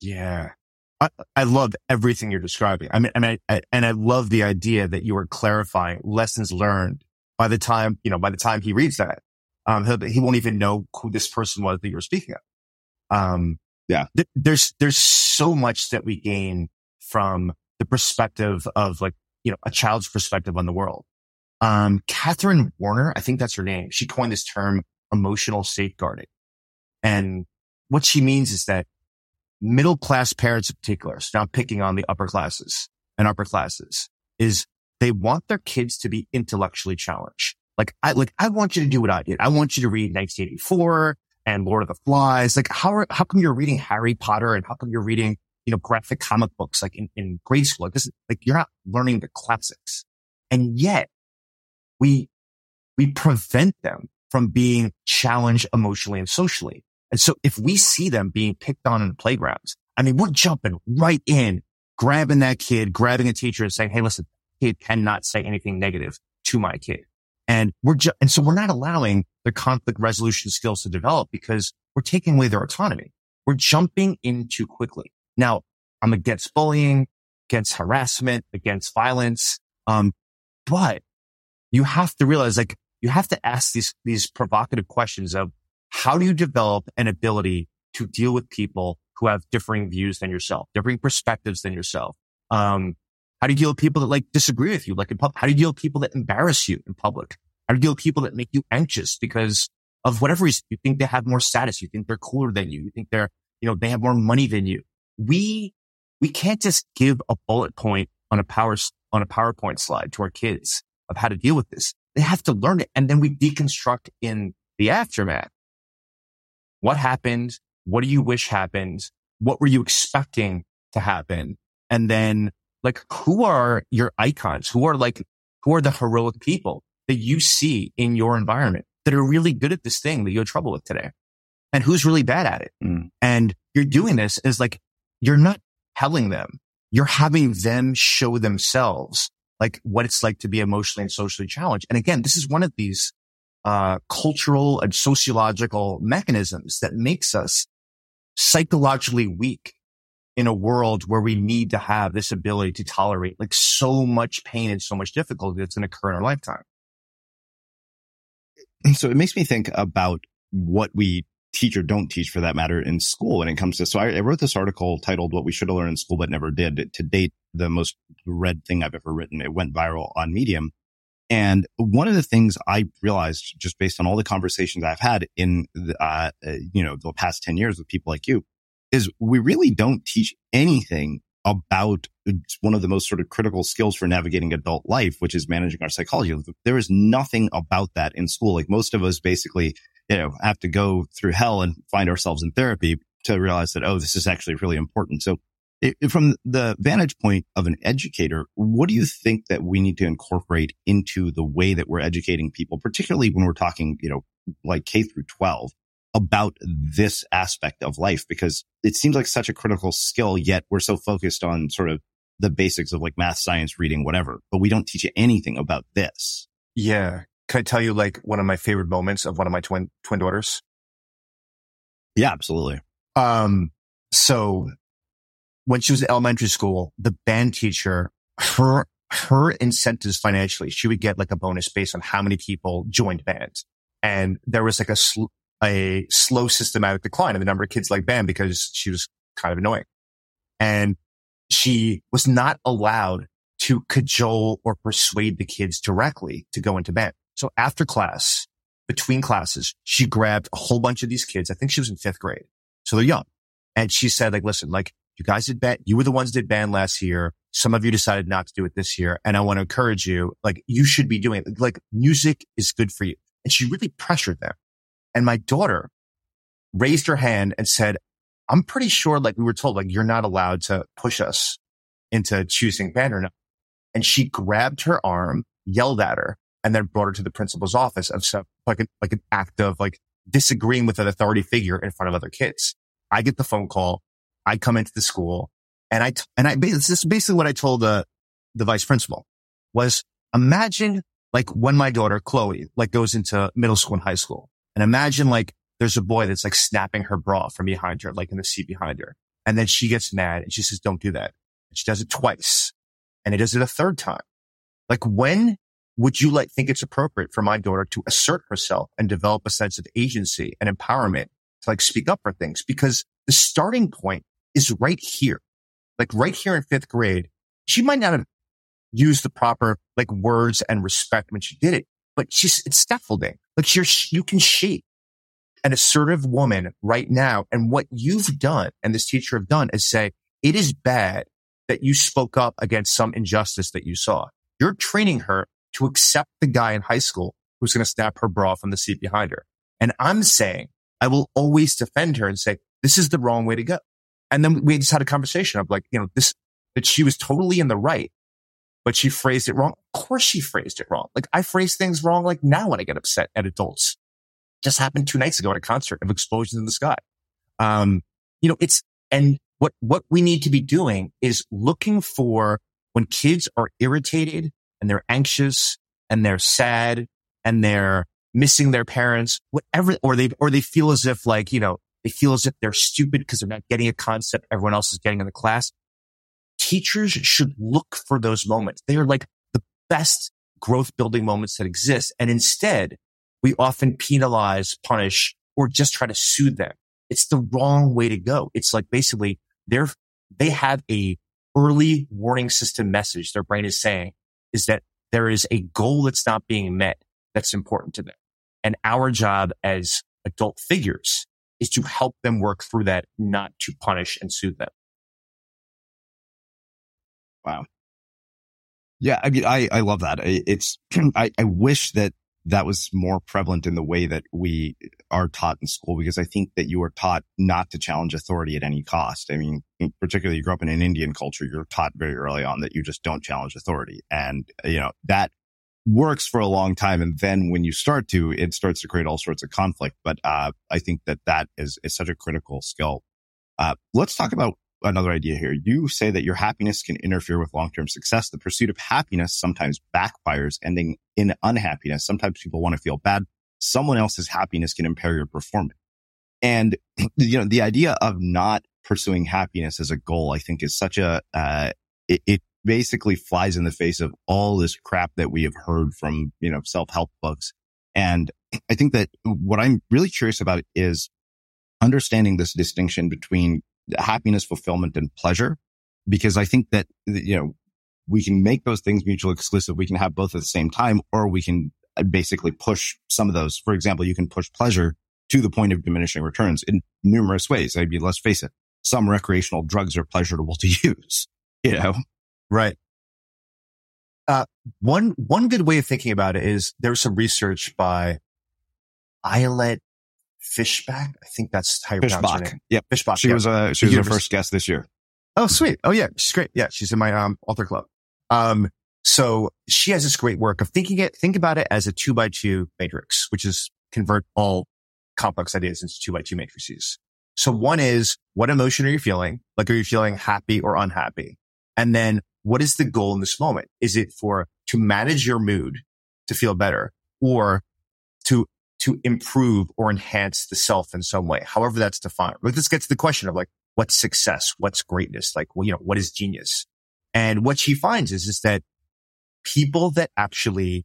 Yeah. I, I love everything you're describing. I mean, I I, and I love the idea that you are clarifying lessons learned by the time, you know, by the time he reads that, um, he won't even know who this person was that you were speaking of. Um,
yeah,
th- there's, there's so much that we gain from the perspective of like, you know, a child's perspective on the world. Um, Catherine Warner, I think that's her name. She coined this term emotional safeguarding. And what she means is that middle class parents in particular, so now picking on the upper classes and upper classes is they want their kids to be intellectually challenged. Like I, like I want you to do what I did. I want you to read 1984 and Lord of the Flies. Like how, are, how come you're reading Harry Potter and how come you're reading, you know, graphic comic books like in, in grade school? Like this, like you're not learning the classics. And yet we, we prevent them from being challenged emotionally and socially. And so if we see them being picked on in the playgrounds, I mean, we're jumping right in, grabbing that kid, grabbing a teacher and saying, Hey, listen, kid cannot say anything negative to my kid. And we're ju- and so we're not allowing their conflict resolution skills to develop because we're taking away their autonomy. We're jumping in too quickly. Now I'm against bullying, against harassment, against violence. Um, but you have to realize like you have to ask these, these provocative questions of how do you develop an ability to deal with people who have differing views than yourself, differing perspectives than yourself? Um, how do you deal with people that like disagree with you, like in public? How do you deal with people that embarrass you in public? How do you deal with people that make you anxious because of whatever reason? You think they have more status. You think they're cooler than you. You think they're, you know, they have more money than you. We, we can't just give a bullet point on a power, on a PowerPoint slide to our kids of how to deal with this. They have to learn it. And then we deconstruct in the aftermath. What happened? What do you wish happened? What were you expecting to happen? And then like, who are your icons? Who are like, who are the heroic people that you see in your environment that are really good at this thing that you have trouble with today? And who's really bad at it?
Mm.
And you're doing this is like, you're not telling them. You're having them show themselves like what it's like to be emotionally and socially challenged. And again, this is one of these uh, cultural and sociological mechanisms that makes us psychologically weak in a world where we need to have this ability to tolerate like so much pain and so much difficulty that's going to occur in our lifetime.
So it makes me think about what we teach or don't teach for that matter in school when it comes to, so I, I wrote this article titled what we should have learned in school, but never did to date the most read thing I've ever written. It went viral on Medium. And one of the things I realized just based on all the conversations I've had in, the, uh, uh you know, the past 10 years with people like you is we really don't teach anything about one of the most sort of critical skills for navigating adult life, which is managing our psychology. There is nothing about that in school. Like most of us basically, you know, have to go through hell and find ourselves in therapy to realize that, oh, this is actually really important. So it, from the vantage point of an educator, what do you think that we need to incorporate into the way that we're educating people, particularly when we're talking, you know, like K through 12? about this aspect of life because it seems like such a critical skill, yet we're so focused on sort of the basics of like math, science, reading, whatever, but we don't teach you anything about this.
Yeah. Can I tell you like one of my favorite moments of one of my twin, twin daughters?
Yeah, absolutely.
Um, so when she was in elementary school, the band teacher, her her incentives financially, she would get like a bonus based on how many people joined band. And there was like a, sl- a slow systematic decline in the number of kids like band because she was kind of annoying. And she was not allowed to cajole or persuade the kids directly to go into band. So after class, between classes, she grabbed a whole bunch of these kids. I think she was in fifth grade. So they're young. And she said, like, listen, like you guys did band, you were the ones that band last year. Some of you decided not to do it this year. And I want to encourage you, like you should be doing it. Like music is good for you. And she really pressured them. And my daughter raised her hand and said, I'm pretty sure like we were told, like you're not allowed to push us into choosing band or not. And she grabbed her arm, yelled at her, and then brought her to the principal's office of some, like like an act of like disagreeing with an authority figure in front of other kids. I get the phone call. I come into the school and I, and I, this is basically what I told the, the vice principal was imagine like when my daughter Chloe like goes into middle school and high school and imagine like there's a boy that's like snapping her bra from behind her, like in the seat behind her. And then she gets mad and she says, don't do that. And she does it twice and it does it a third time. Like when would you like think it's appropriate for my daughter to assert herself and develop a sense of agency and empowerment to like speak up for things? Because the starting point is right here, like right here in fifth grade. She might not have used the proper like words and respect when she did it, but she's, it's scaffolding. Like you're, you can shape an assertive woman right now. And what you've done and this teacher have done is say, it is bad that you spoke up against some injustice that you saw. You're training her to accept the guy in high school who's going to snap her bra from the seat behind her. And I'm saying I will always defend her and say, this is the wrong way to go. And then we just had a conversation of like, you know, this, that she was totally in the right, but she phrased it wrong. Of course she phrased it wrong. Like I phrase things wrong like now when I get upset at adults. Just happened two nights ago at a concert of explosions in the sky. Um, you know, it's, and what, what we need to be doing is looking for when kids are irritated and they're anxious and they're sad and they're missing their parents, whatever, or they, or they feel as if like, you know, they feel as if they're stupid because they're not getting a concept everyone else is getting in the class. Teachers should look for those moments. They are like the best growth building moments that exist. And instead we often penalize, punish, or just try to soothe them. It's the wrong way to go. It's like basically they're, they have a early warning system message their brain is saying is that there is a goal that's not being met that's important to them. And our job as adult figures is to help them work through that, not to punish and soothe them.
Wow. Yeah. I mean, I, I love that. It's, I, I wish that that was more prevalent in the way that we are taught in school because I think that you are taught not to challenge authority at any cost. I mean, particularly you grew up in an Indian culture, you're taught very early on that you just don't challenge authority. And, you know, that works for a long time. And then when you start to, it starts to create all sorts of conflict. But, uh, I think that that is, is such a critical skill. Uh, let's talk about another idea here. You say that your happiness can interfere with long-term success. The pursuit of happiness sometimes backfires, ending in unhappiness. Sometimes people want to feel bad. Someone else's happiness can impair your performance. And, you know, the idea of not pursuing happiness as a goal, I think is such a, uh, it, it basically flies in the face of all this crap that we have heard from, you know, self-help books. And I think that what I'm really curious about is understanding this distinction between happiness, fulfillment and pleasure. Because I think that, you know, we can make those things mutually exclusive. We can have both at the same time, or we can uh, basically push some of those. For example, you can push pleasure to the point of diminishing returns in numerous ways. I mean, let's face it. Some recreational drugs are pleasurable to use, you know?
Right. Uh, one, one good way of thinking about it is there's some research by Ayelet Fishbach. I think that's how you pronounce her name.
Yep.
Fishbach.
She
yeah.
was, uh, she was our first guest this year.
Oh, sweet. Oh, yeah. She's great. Yeah. She's in my, um, author club. Um, so she has this great work of thinking it, think about it as a two by two matrix, which is convert all complex ideas into two by two matrices. So one is what emotion are you feeling? Like, are you feeling happy or unhappy? And then what is the goal in this moment? Is it for to manage your mood to feel better or to to improve or enhance the self in some way, however that's defined. But this gets to the question of like, what's success? What's greatness? Like, well, you know, what is genius? And what she finds is, is that people that actually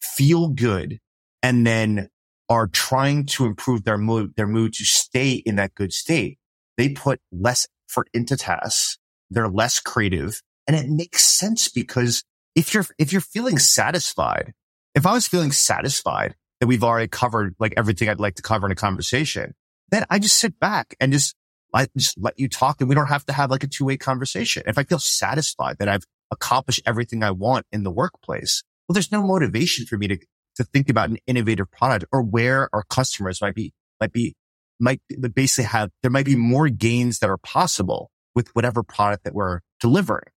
feel good and then are trying to improve their mood, their mood to stay in that good state. They put less effort into tasks. They're less creative and it makes sense because if you're, if you're feeling satisfied, if I was feeling satisfied that we've already covered like everything I'd like to cover in a conversation, then I just sit back and just I just let you talk and we don't have to have like a two way conversation. If I feel satisfied that I've accomplished everything I want in the workplace, well, there's no motivation for me to, to think about an innovative product or where our customers might be, might be, might basically have, there might be more gains that are possible with whatever product that we're delivering.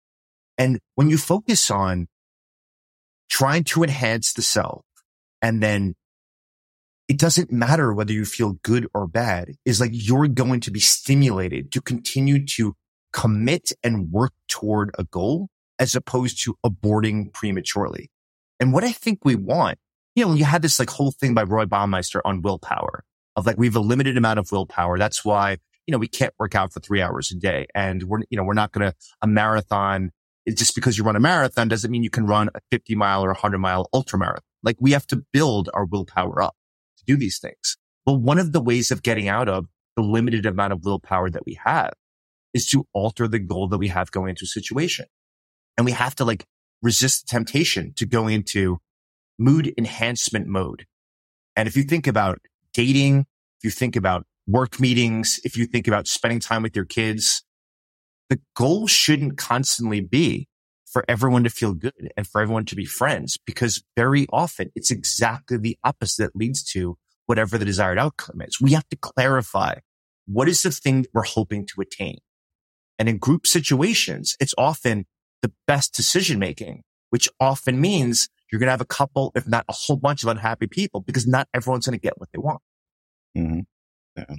And when you focus on trying to enhance the self and then it doesn't matter whether you feel good or bad is like you're going to be stimulated to continue to commit and work toward a goal as opposed to aborting prematurely. And what I think we want, you know, you had this like whole thing by Roy Baumeister on willpower of like, we have a limited amount of willpower. That's why, you know, we can't work out for three hours a day and we're, you know, we're not going to a marathon. Just because you run a marathon doesn't mean you can run a 50 mile or a 100 mile ultra marathon. Like we have to build our willpower up to do these things. Well, one of the ways of getting out of the limited amount of willpower that we have is to alter the goal that we have going into a situation. And we have to like resist the temptation to go into mood enhancement mode. And if you think about dating, if you think about work meetings, if you think about spending time with your kids, the goal shouldn't constantly be for everyone to feel good and for everyone to be friends because very often it's exactly the opposite that leads to whatever the desired outcome is. We have to clarify what is the thing we're hoping to attain. And in group situations, it's often the best decision making, which often means you're going to have a couple, if not a whole bunch of unhappy people because not everyone's going to get what they want.
Mm-hmm. Yeah.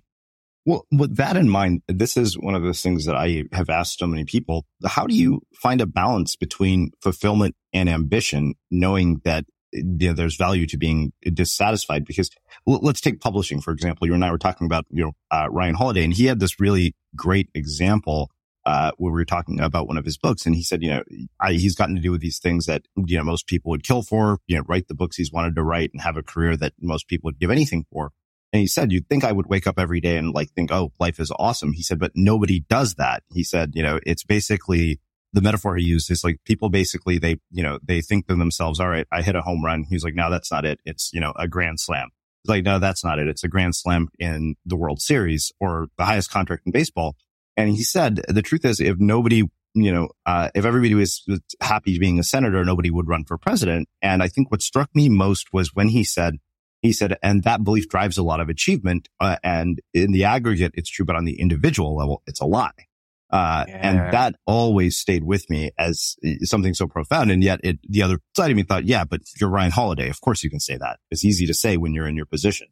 Well, with that in mind, this is one of those things that I have asked so many people. How do you find a balance between fulfillment and ambition, knowing that you know, there's value to being dissatisfied? Because let's take publishing, for example. You and I were talking about, you know, uh, Ryan Holiday, and he had this really great example uh, where we were talking about one of his books. And he said, you know, I, he's gotten to do with these things that, you know, most people would kill for, you know, write the books he's wanted to write and have a career that most people would give anything for. And he said, you'd think I would wake up every day and like think, oh, life is awesome. He said, but nobody does that. He said, you know, it's basically the metaphor he used is like people basically, they, you know, they think to themselves, all right, I hit a home run. He's like, no, that's not it. It's, you know, a grand slam. He's like, no, that's not it. It's a grand slam in the World Series or the highest contract in baseball. And he said, the truth is, if nobody, you know, uh, if everybody was happy being a senator, nobody would run for president. And I think what struck me most was when he said, he said, and that belief drives a lot of achievement. Uh, and in the aggregate, it's true, but on the individual level, it's a lie. Uh, yeah. and that always stayed with me as something so profound. And yet it, the other side of me thought, yeah, but you're Ryan Holiday. Of course you can say that. It's easy to say when you're in your position.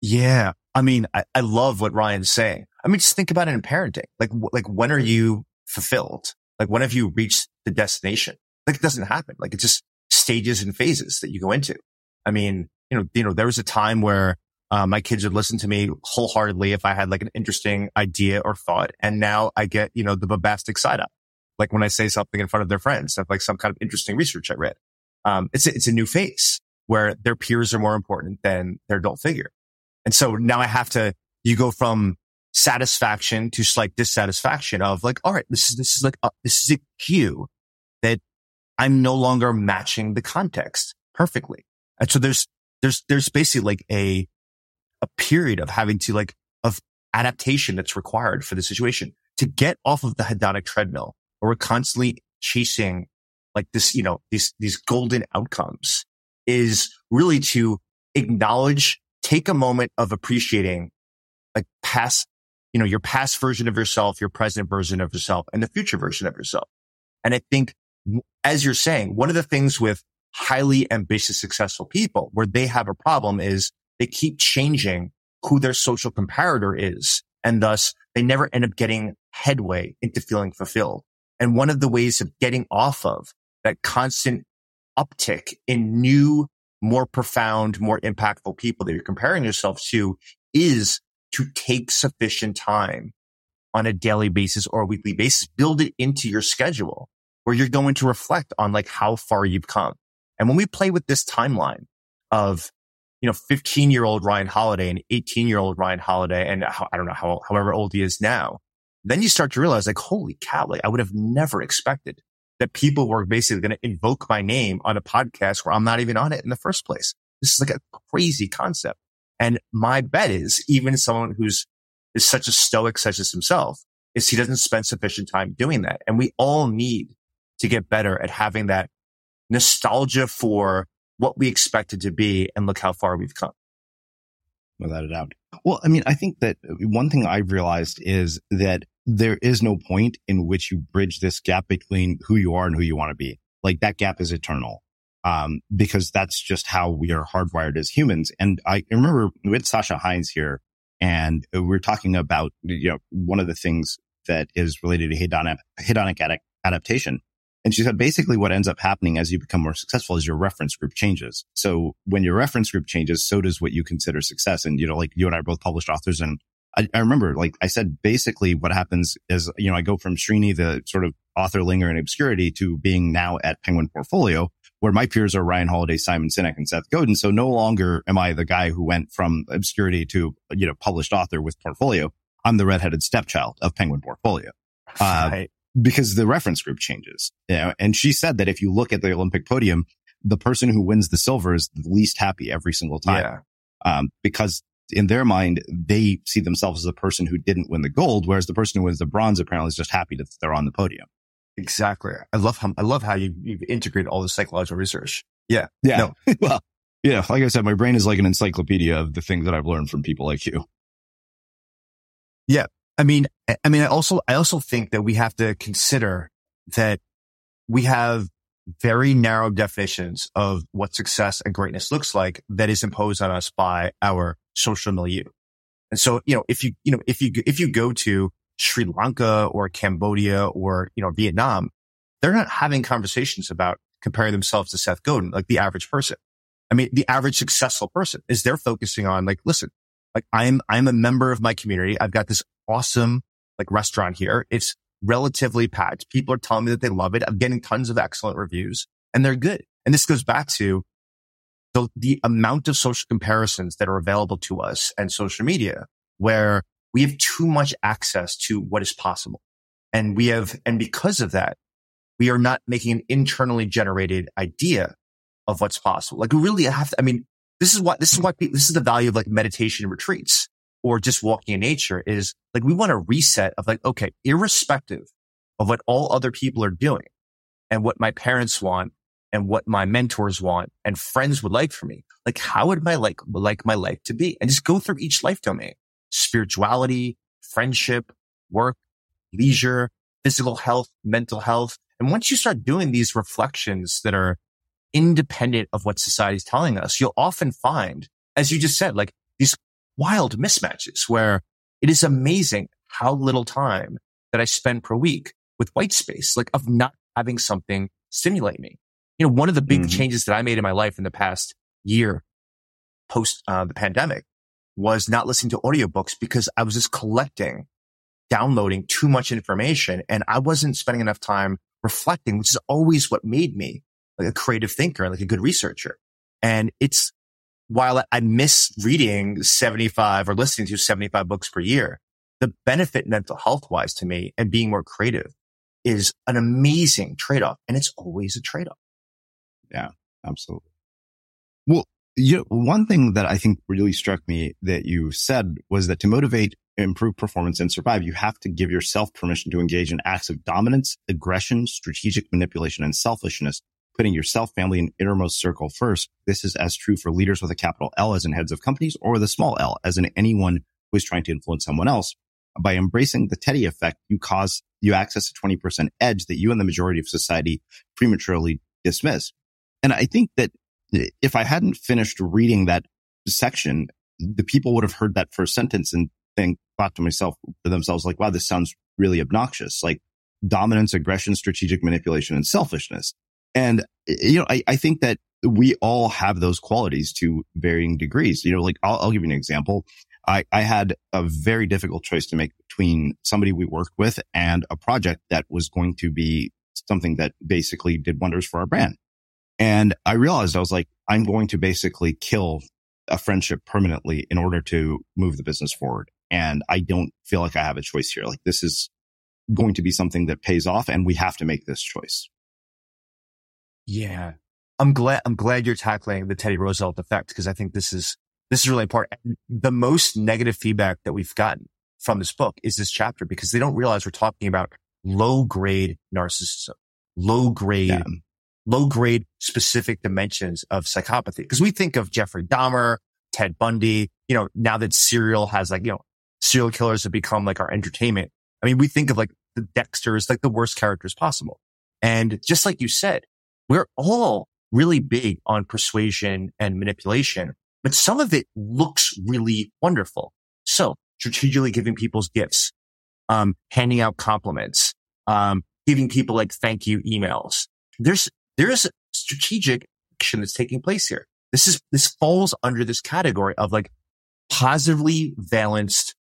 Yeah. I mean, I, I love what Ryan's saying. I mean, just think about it in parenting. Like, like when are you fulfilled? Like when have you reached the destination? Like it doesn't happen. Like it's just stages and phases that you go into. I mean, you know, you know, there was a time where uh, my kids would listen to me wholeheartedly if I had like an interesting idea or thought. And now I get, you know, the bombastic side up. Like when I say something in front of their friends of like some kind of interesting research I read. Um, it's, it's a new phase where their peers are more important than their adult figure. And so now I have to, you go from satisfaction to slight dissatisfaction of like, all right, this is, this is like, a, this is a cue that I'm no longer matching the context perfectly. And so there's there's, there's basically like a, a period of having to like, of adaptation that's required for the situation to get off of the hedonic treadmill where we're constantly chasing like this, you know, these, these golden outcomes is really to acknowledge, take a moment of appreciating like past, you know, your past version of yourself, your present version of yourself and the future version of yourself. And I think as you're saying, one of the things with highly ambitious, successful people where they have a problem is they keep changing who their social comparator is. And thus they never end up getting headway into feeling fulfilled. And one of the ways of getting off of that constant uptick in new, more profound, more impactful people that you're comparing yourself to is to take sufficient time on a daily basis or a weekly basis, build it into your schedule where you're going to reflect on like how far you've come. And when we play with this timeline of, you know, 15 year old Ryan Holiday and 18 year old Ryan Holiday, and I don't know how, however old he is now, then you start to realize like, holy cow, like I would have never expected that people were basically going to invoke my name on a podcast where I'm not even on it in the first place. This is like a crazy concept. And my bet is even someone who's is such a stoic such as himself is he doesn't spend sufficient time doing that. And we all need to get better at having that nostalgia for what we expected to be and look how far we've come.
Without a doubt. Well, I mean, I think that one thing I've realized is that there is no point in which you bridge this gap between who you are and who you want to be. Like that gap is eternal. Um, because that's just how we are hardwired as humans. And I remember with Sasha Hines here and we we're talking about, you know, one of the things that is related to hedonic, hedonic adaptation. And she said basically what ends up happening as you become more successful is your reference group changes. So when your reference group changes, so does what you consider success. And, you know, like you and I are both published authors. And I, I remember, like I said, basically what happens is, you know, I go from Srini, the sort of author linger in obscurity to being now at Penguin Portfolio, where my peers are Ryan Holiday, Simon Sinek, and Seth Godin. So no longer am I the guy who went from obscurity to, you know, published author with Portfolio. I'm the redheaded stepchild of Penguin Portfolio. Uh, right because the reference group changes. You know? And she said that if you look at the Olympic podium, the person who wins the silver is the least happy every single time. Yeah. Um, because in their mind, they see themselves as the person who didn't win the gold, whereas the person who wins the bronze apparently is just happy that they're on the podium.
Exactly. I love how, I love how you, you've integrated all the psychological research. Yeah.
Yeah. No. well, yeah. Like I said, my brain is like an encyclopedia of the things that I've learned from people like you.
Yeah. I mean, I mean, I also, I also think that we have to consider that we have very narrow definitions of what success and greatness looks like that is imposed on us by our social milieu. And so, you know, if you, you know, if you, if you go to Sri Lanka or Cambodia or, you know, Vietnam, they're not having conversations about comparing themselves to Seth Godin, like the average person. I mean, the average successful person is they're focusing on like, listen, like I'm, I'm a member of my community. I've got this awesome like restaurant here. It's relatively packed. People are telling me that they love it. I'm getting tons of excellent reviews and they're good. And this goes back to the, the amount of social comparisons that are available to us and social media where we have too much access to what is possible. And we have, and because of that, we are not making an internally generated idea of what's possible. Like we really have to, I mean, this is what, this is what, this is the value of like meditation retreats or just walking in nature is like, we want a reset of like, okay, irrespective of what all other people are doing and what my parents want and what my mentors want and friends would like for me, like how would my like, like my life to be and just go through each life domain, spirituality, friendship, work, leisure, physical health, mental health. And once you start doing these reflections that are independent of what society is telling us, you'll often find, as you just said, like these wild mismatches where it is amazing how little time that I spend per week with white space, like of not having something stimulate me. You know, one of the big mm-hmm. changes that I made in my life in the past year post uh, the pandemic was not listening to audiobooks because I was just collecting, downloading too much information and I wasn't spending enough time reflecting, which is always what made me like a creative thinker, and like a good researcher. And it's while I miss reading 75 or listening to 75 books per year, the benefit mental health wise to me and being more creative is an amazing trade off. And it's always a trade off.
Yeah, absolutely. Well, you know, one thing that I think really struck me that you said was that to motivate, improve performance and survive, you have to give yourself permission to engage in acts of dominance, aggression, strategic manipulation, and selfishness putting yourself, family, and innermost circle first. This is as true for leaders with a capital L as in heads of companies or the small L as in anyone who is trying to influence someone else. By embracing the Teddy effect, you cause you access a 20% edge that you and the majority of society prematurely dismiss. And I think that eh, if I hadn't finished reading that section, the people would have heard that first sentence and think, thought to myself, to themselves, like, wow, this sounds really obnoxious. Like dominance, aggression, strategic manipulation, and selfishness. And, you know, I, I think that we all have those qualities to varying degrees. You know, like I'll, I'll give you an example. I, I had a very difficult choice to make between somebody we worked with and a project that was going to be something that basically did wonders for our brand. And I realized I was like, I'm going to basically kill a friendship permanently in order to move the business forward. And I don't feel like I have a choice here. Like this is going to be something that pays off and we have to make this choice.
Yeah. I'm glad, I'm glad you're tackling the Teddy Roosevelt effect because I think this is, this is really important. The most negative feedback that we've gotten from this book is this chapter because they don't realize we're talking about low grade narcissism, low grade, yeah. low grade specific dimensions of psychopathy. Because we think of Jeffrey Dahmer, Ted Bundy, you know, now that serial has like, you know, serial killers have become like our entertainment. I mean, we think of like the Dexters, like the worst characters possible. And just like you said, we're all really big on persuasion and manipulation, but some of it looks really wonderful. So strategically giving people's gifts, um, handing out compliments, um, giving people like thank you emails. There's, there's strategic action that's taking place here. This is, this falls under this category of like positively balanced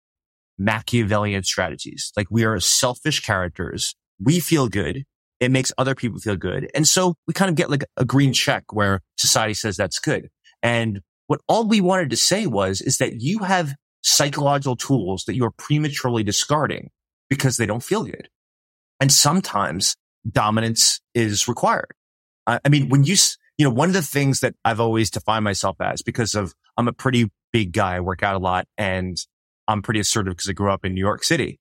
Machiavellian strategies. Like we are selfish characters. We feel good. It makes other people feel good. And so we kind of get like a green check where society says that's good. And what all we wanted to say was, is that you have psychological tools that you're prematurely discarding because they don't feel good. And sometimes dominance is required. I mean, when you, you know, one of the things that I've always defined myself as because of I'm a pretty big guy, I work out a lot and I'm pretty assertive because I grew up in New York City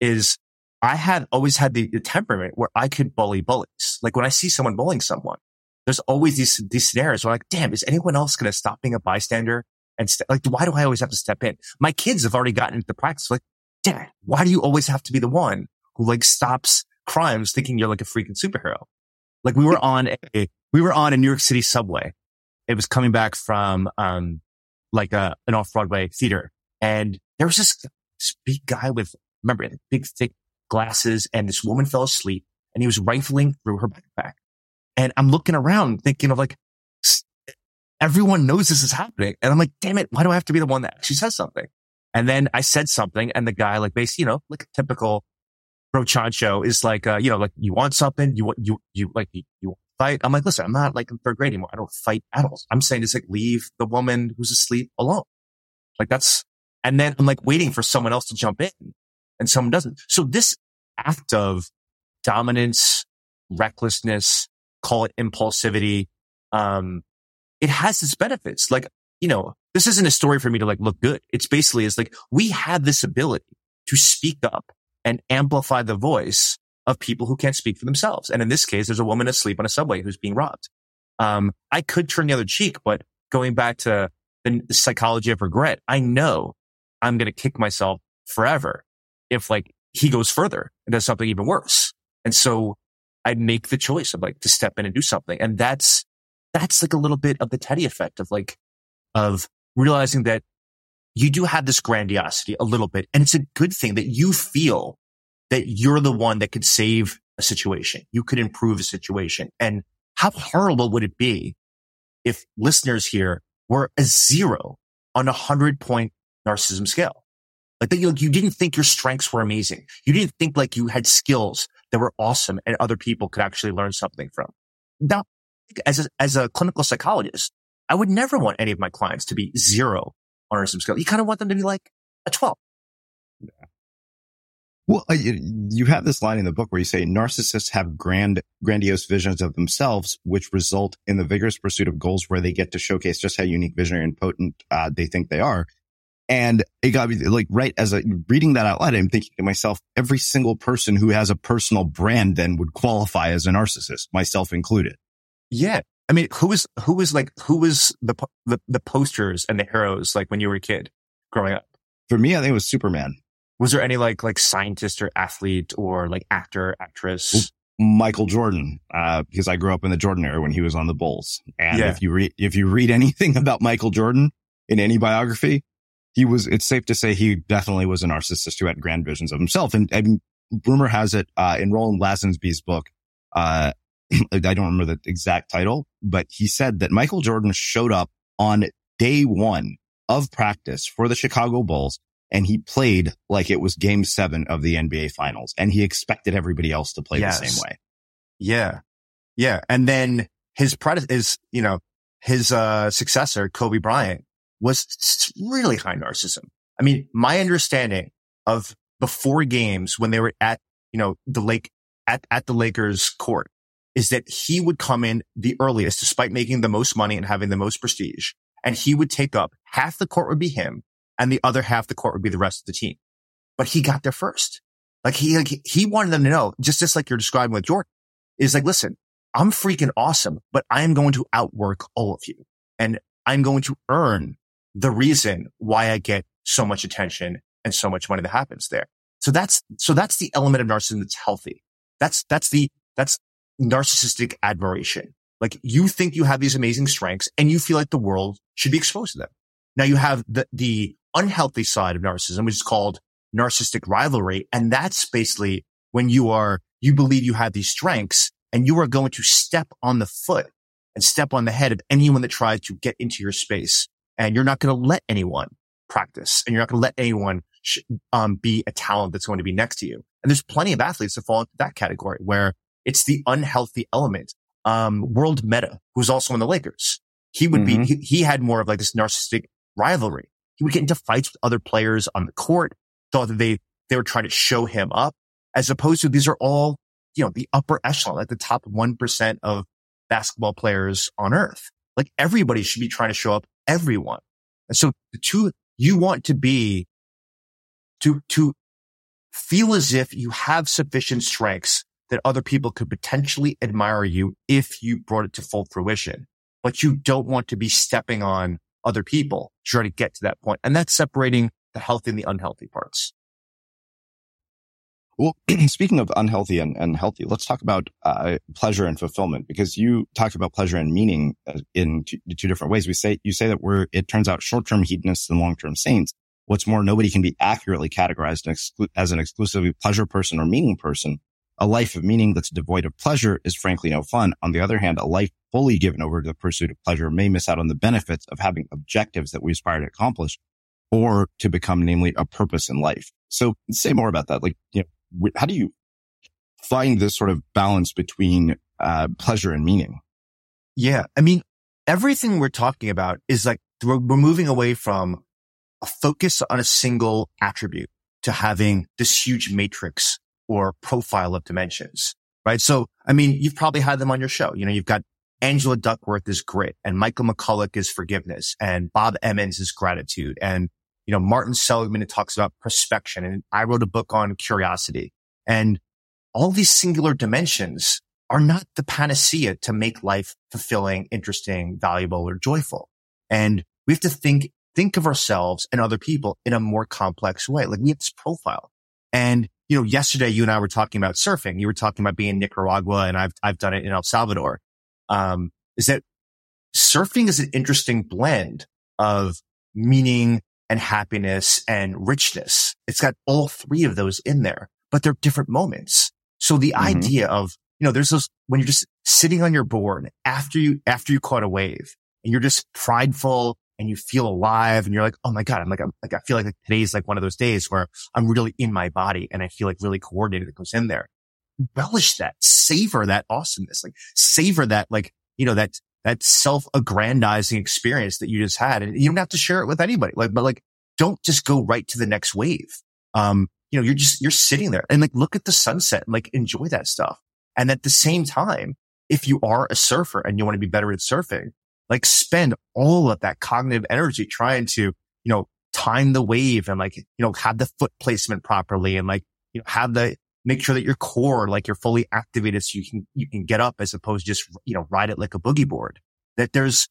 is I had always had the, the, temperament where I could bully bullies. Like when I see someone bullying someone, there's always these, these scenarios where I'm like, damn, is anyone else going to stop being a bystander and st- like, why do I always have to step in? My kids have already gotten into the practice. Like, damn, why do you always have to be the one who like stops crimes thinking you're like a freaking superhero? Like we were on a, we were on a New York City subway. It was coming back from, um, like a, an off Broadway theater. And there was this, this big guy with, remember, big thick glasses and this woman fell asleep and he was rifling through her backpack. And I'm looking around thinking of like, everyone knows this is happening. And I'm like, damn it. Why do I have to be the one that actually says something? And then I said something and the guy like basically, you know, like a typical bro chancho is like, uh, you know, like you want something, you want, you, you like, you, you fight. I'm like, listen, I'm not like in third grade anymore. I don't fight adults. I'm saying just like leave the woman who's asleep alone. Like that's, and then I'm like waiting for someone else to jump in and someone doesn't. So this act of dominance, recklessness, call it impulsivity, um, it has its benefits. Like, you know, this isn't a story for me to like look good. It's basically, it's like we have this ability to speak up and amplify the voice of people who can't speak for themselves. And in this case, there's a woman asleep on a subway who's being robbed. Um, I could turn the other cheek, but going back to the psychology of regret, I know I'm going to kick myself forever if like he goes further and does something even worse. And so I make the choice of like to step in and do something. And that's that's like a little bit of the Teddy effect of like, of realizing that you do have this grandiosity a little bit. And it's a good thing that you feel that you're the one that could save a situation. You could improve a situation. And how horrible would it be if listeners here were a zero on a hundred point narcissism scale? Like that, you, you didn't think your strengths were amazing. You didn't think like you had skills that were awesome and other people could actually learn something from. Now, as a, as a clinical psychologist, I would never want any of my clients to be zero on narcissism scale. You kind of want them to be like a 12.
Yeah. Well, you have this line in the book where you say narcissists have grand, grandiose visions of themselves, which result in the vigorous pursuit of goals where they get to showcase just how unique, visionary, and potent uh, they think they are. And it got me like right as a reading that out loud, I'm thinking to myself, every single person who has a personal brand then would qualify as a narcissist, myself included.
Yeah. I mean, who was, who was like, who was the, the, the posters and the heroes like when you were a kid growing up?
For me, I think it was Superman.
Was there any like, like scientist or athlete or like actor, actress?
Michael Jordan, uh, because I grew up in the Jordan era when he was on the Bulls. And yeah. if you read, if you read anything about Michael Jordan in any biography, he was, it's safe to say he definitely was a narcissist who had grand visions of himself. And, and rumor has it, uh, in Roland Lazenby's book, uh, I don't remember the exact title, but he said that Michael Jordan showed up on day one of practice for the Chicago Bulls and he played like it was game seven of the NBA finals and he expected everybody else to play yes. the same way.
Yeah. Yeah. And then his predecessor is, you know, his, uh, successor, Kobe Bryant was really high narcissism. I mean, my understanding of before games when they were at, you know, the lake at, at the Lakers court is that he would come in the earliest despite making the most money and having the most prestige. And he would take up half the court would be him and the other half the court would be the rest of the team. But he got there first. Like he, like he wanted them to know, just, just like you're describing with Jordan, is like, listen, I'm freaking awesome, but I am going to outwork all of you and I'm going to earn the reason why I get so much attention and so much money that happens there. So that's, so that's the element of narcissism that's healthy. That's, that's the, that's narcissistic admiration. Like you think you have these amazing strengths and you feel like the world should be exposed to them. Now you have the, the unhealthy side of narcissism, which is called narcissistic rivalry. And that's basically when you are, you believe you have these strengths and you are going to step on the foot and step on the head of anyone that tries to get into your space. And you're not going to let anyone practice and you're not going to let anyone sh- um, be a talent that's going to be next to you. And there's plenty of athletes that fall into that category where it's the unhealthy element. Um, World Metta, who's also in the Lakers, he would mm-hmm. be, he, he had more of like this narcissistic rivalry. He would get into fights with other players on the court, thought that they, they were trying to show him up as opposed to these are all, you know, the upper echelon, like the top 1% of basketball players on earth. Like everybody should be trying to show up everyone. And so to, you want to be to, to feel as if you have sufficient strengths that other people could potentially admire you if you brought it to full fruition. But you don't want to be stepping on other people to try to get to that point. And that's separating the healthy and the unhealthy parts.
Well, speaking of unhealthy and, and healthy, let's talk about uh, pleasure and fulfillment because you talked about pleasure and meaning uh, in two, two, different ways. We say you say that we're it turns out short-term hedonists and long-term saints. What's more, nobody can be accurately categorized as an exclusively pleasure person or meaning person. A life of meaning that's devoid of pleasure is frankly no fun. On the other hand, a life fully given over to the pursuit of pleasure may miss out on the benefits of having objectives that we aspire to accomplish or to become, namely, a purpose in life. So say more about that. Like, you know, how do you find this sort of balance between uh, pleasure and meaning?
Yeah. I mean, everything we're talking about is like we're, we're moving away from a focus on a single attribute to having this huge matrix or profile of dimensions, right? So, I mean, you've probably had them on your show. You know, you've got Angela Duckworth is grit and Michael McCullough is forgiveness and Bob Emmons is gratitude. And, you know, Martin Seligman talks about prospection and I wrote a book on curiosity and all these singular dimensions are not the panacea to make life fulfilling, interesting, valuable or joyful. And we have to think, think of ourselves and other people in a more complex way. Like we have this profile and you know, yesterday you and I were talking about surfing. You were talking about being in Nicaragua and I've, I've done it in El Salvador. Um, is that surfing is an interesting blend of meaning and happiness and richness. It's got all three of those in there, but they're different moments. So the mm-hmm. idea of, you know, there's those when you're just sitting on your board after you, after you caught a wave and you're just prideful and you feel alive and you're like, Oh my God. I'm like, I'm like, I feel like today's like one of those days where I'm really in my body and I feel like really coordinated that goes in there. Relish that, savor that awesomeness, like savor that, like, you know, that, that self-aggrandizing experience that you just had. And you don't have to share it with anybody. Like, but like, don't just go right to the next wave. Um, you know, you're just, you're sitting there and like, look at the sunset and like enjoy that stuff. And at the same time, if you are a surfer and you want to be better at surfing, like spend all of that cognitive energy trying to, you know, time the wave and like, you know, have the foot placement properly and like, you know, have the, make sure that your core, like you're fully activated so you can, you can get up as opposed to just, you know, ride it like a boogie board. That there's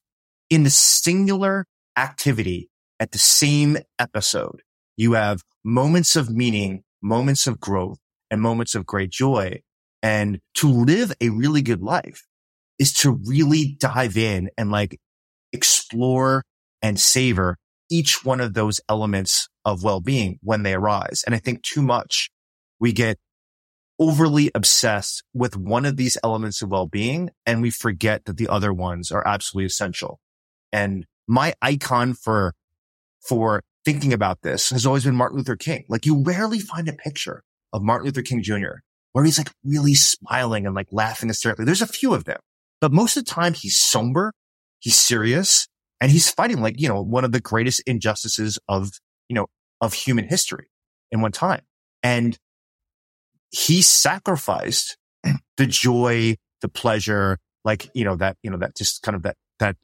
in the singular activity at the same episode, you have moments of meaning, moments of growth and moments of great joy. And to live a really good life, is to really dive in and like explore and savor each one of those elements of well-being when they arise. And I think too much we get overly obsessed with one of these elements of well-being and we forget that the other ones are absolutely essential. And my icon for, for thinking about this has always been Martin Luther King. Like you rarely find a picture of Martin Luther King Jr. where he's like really smiling and like laughing hysterically. There's a few of them, but most of the time he's somber, he's serious, and he's fighting like, you know, one of the greatest injustices of, you know, of human history in one time. And he sacrificed the joy, the pleasure, like, you know, that, you know, that just kind of that, that,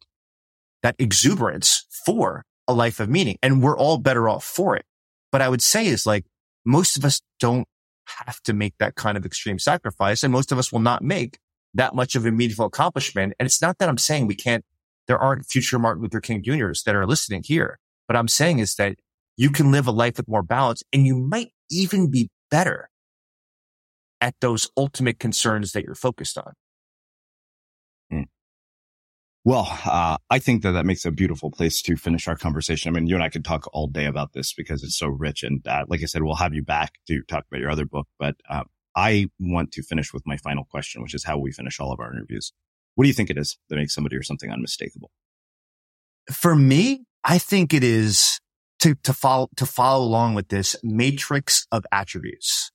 that exuberance for a life of meaning. And we're all better off for it. But I would say is like, most of us don't have to make that kind of extreme sacrifice. And most of us will not make that much of a meaningful accomplishment. And it's not that I'm saying we can't, there aren't future Martin Luther King Juniors that are listening here. But I'm saying is that you can live a life with more balance and you might even be better at those ultimate concerns that you're focused on.
Hmm. Well, uh, I think that that makes a beautiful place to finish our conversation. I mean, you and I could talk all day about this because it's so rich. And uh, like I said, we'll have you back to talk about your other book. But uh, I want to finish with my final question, which is how we finish all of our interviews. What do you think it is that makes somebody or something unmistakable?
For me, I think it is to, to follow, to follow along with this matrix of attributes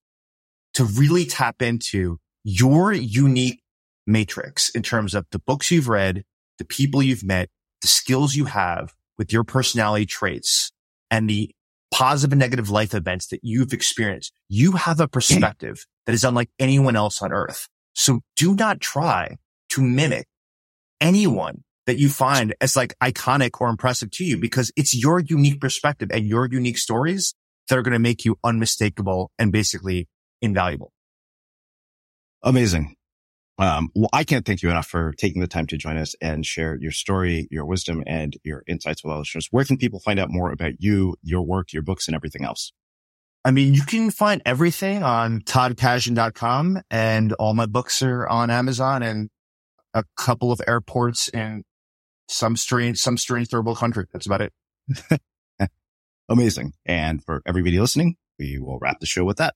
to really tap into your unique matrix in terms of the books you've read, the people you've met, the skills you have with your personality traits and the positive and negative life events that you've experienced. You have a perspective that is unlike anyone else on earth. So do not try to mimic anyone that you find as like iconic or impressive to you because it's your unique perspective and your unique stories that are going to make you unmistakable and basically invaluable.
Amazing. Um, well, I can't thank you enough for taking the time to join us and share your story, your wisdom, and your insights with our listeners. Where can people find out more about you, your work, your books, and everything else?
I mean, you can find everything on toddkashdan.com and all my books are on Amazon and a couple of airports in some strange, some strange third world country. That's about it.
Amazing. And for everybody listening, we will wrap the show with that.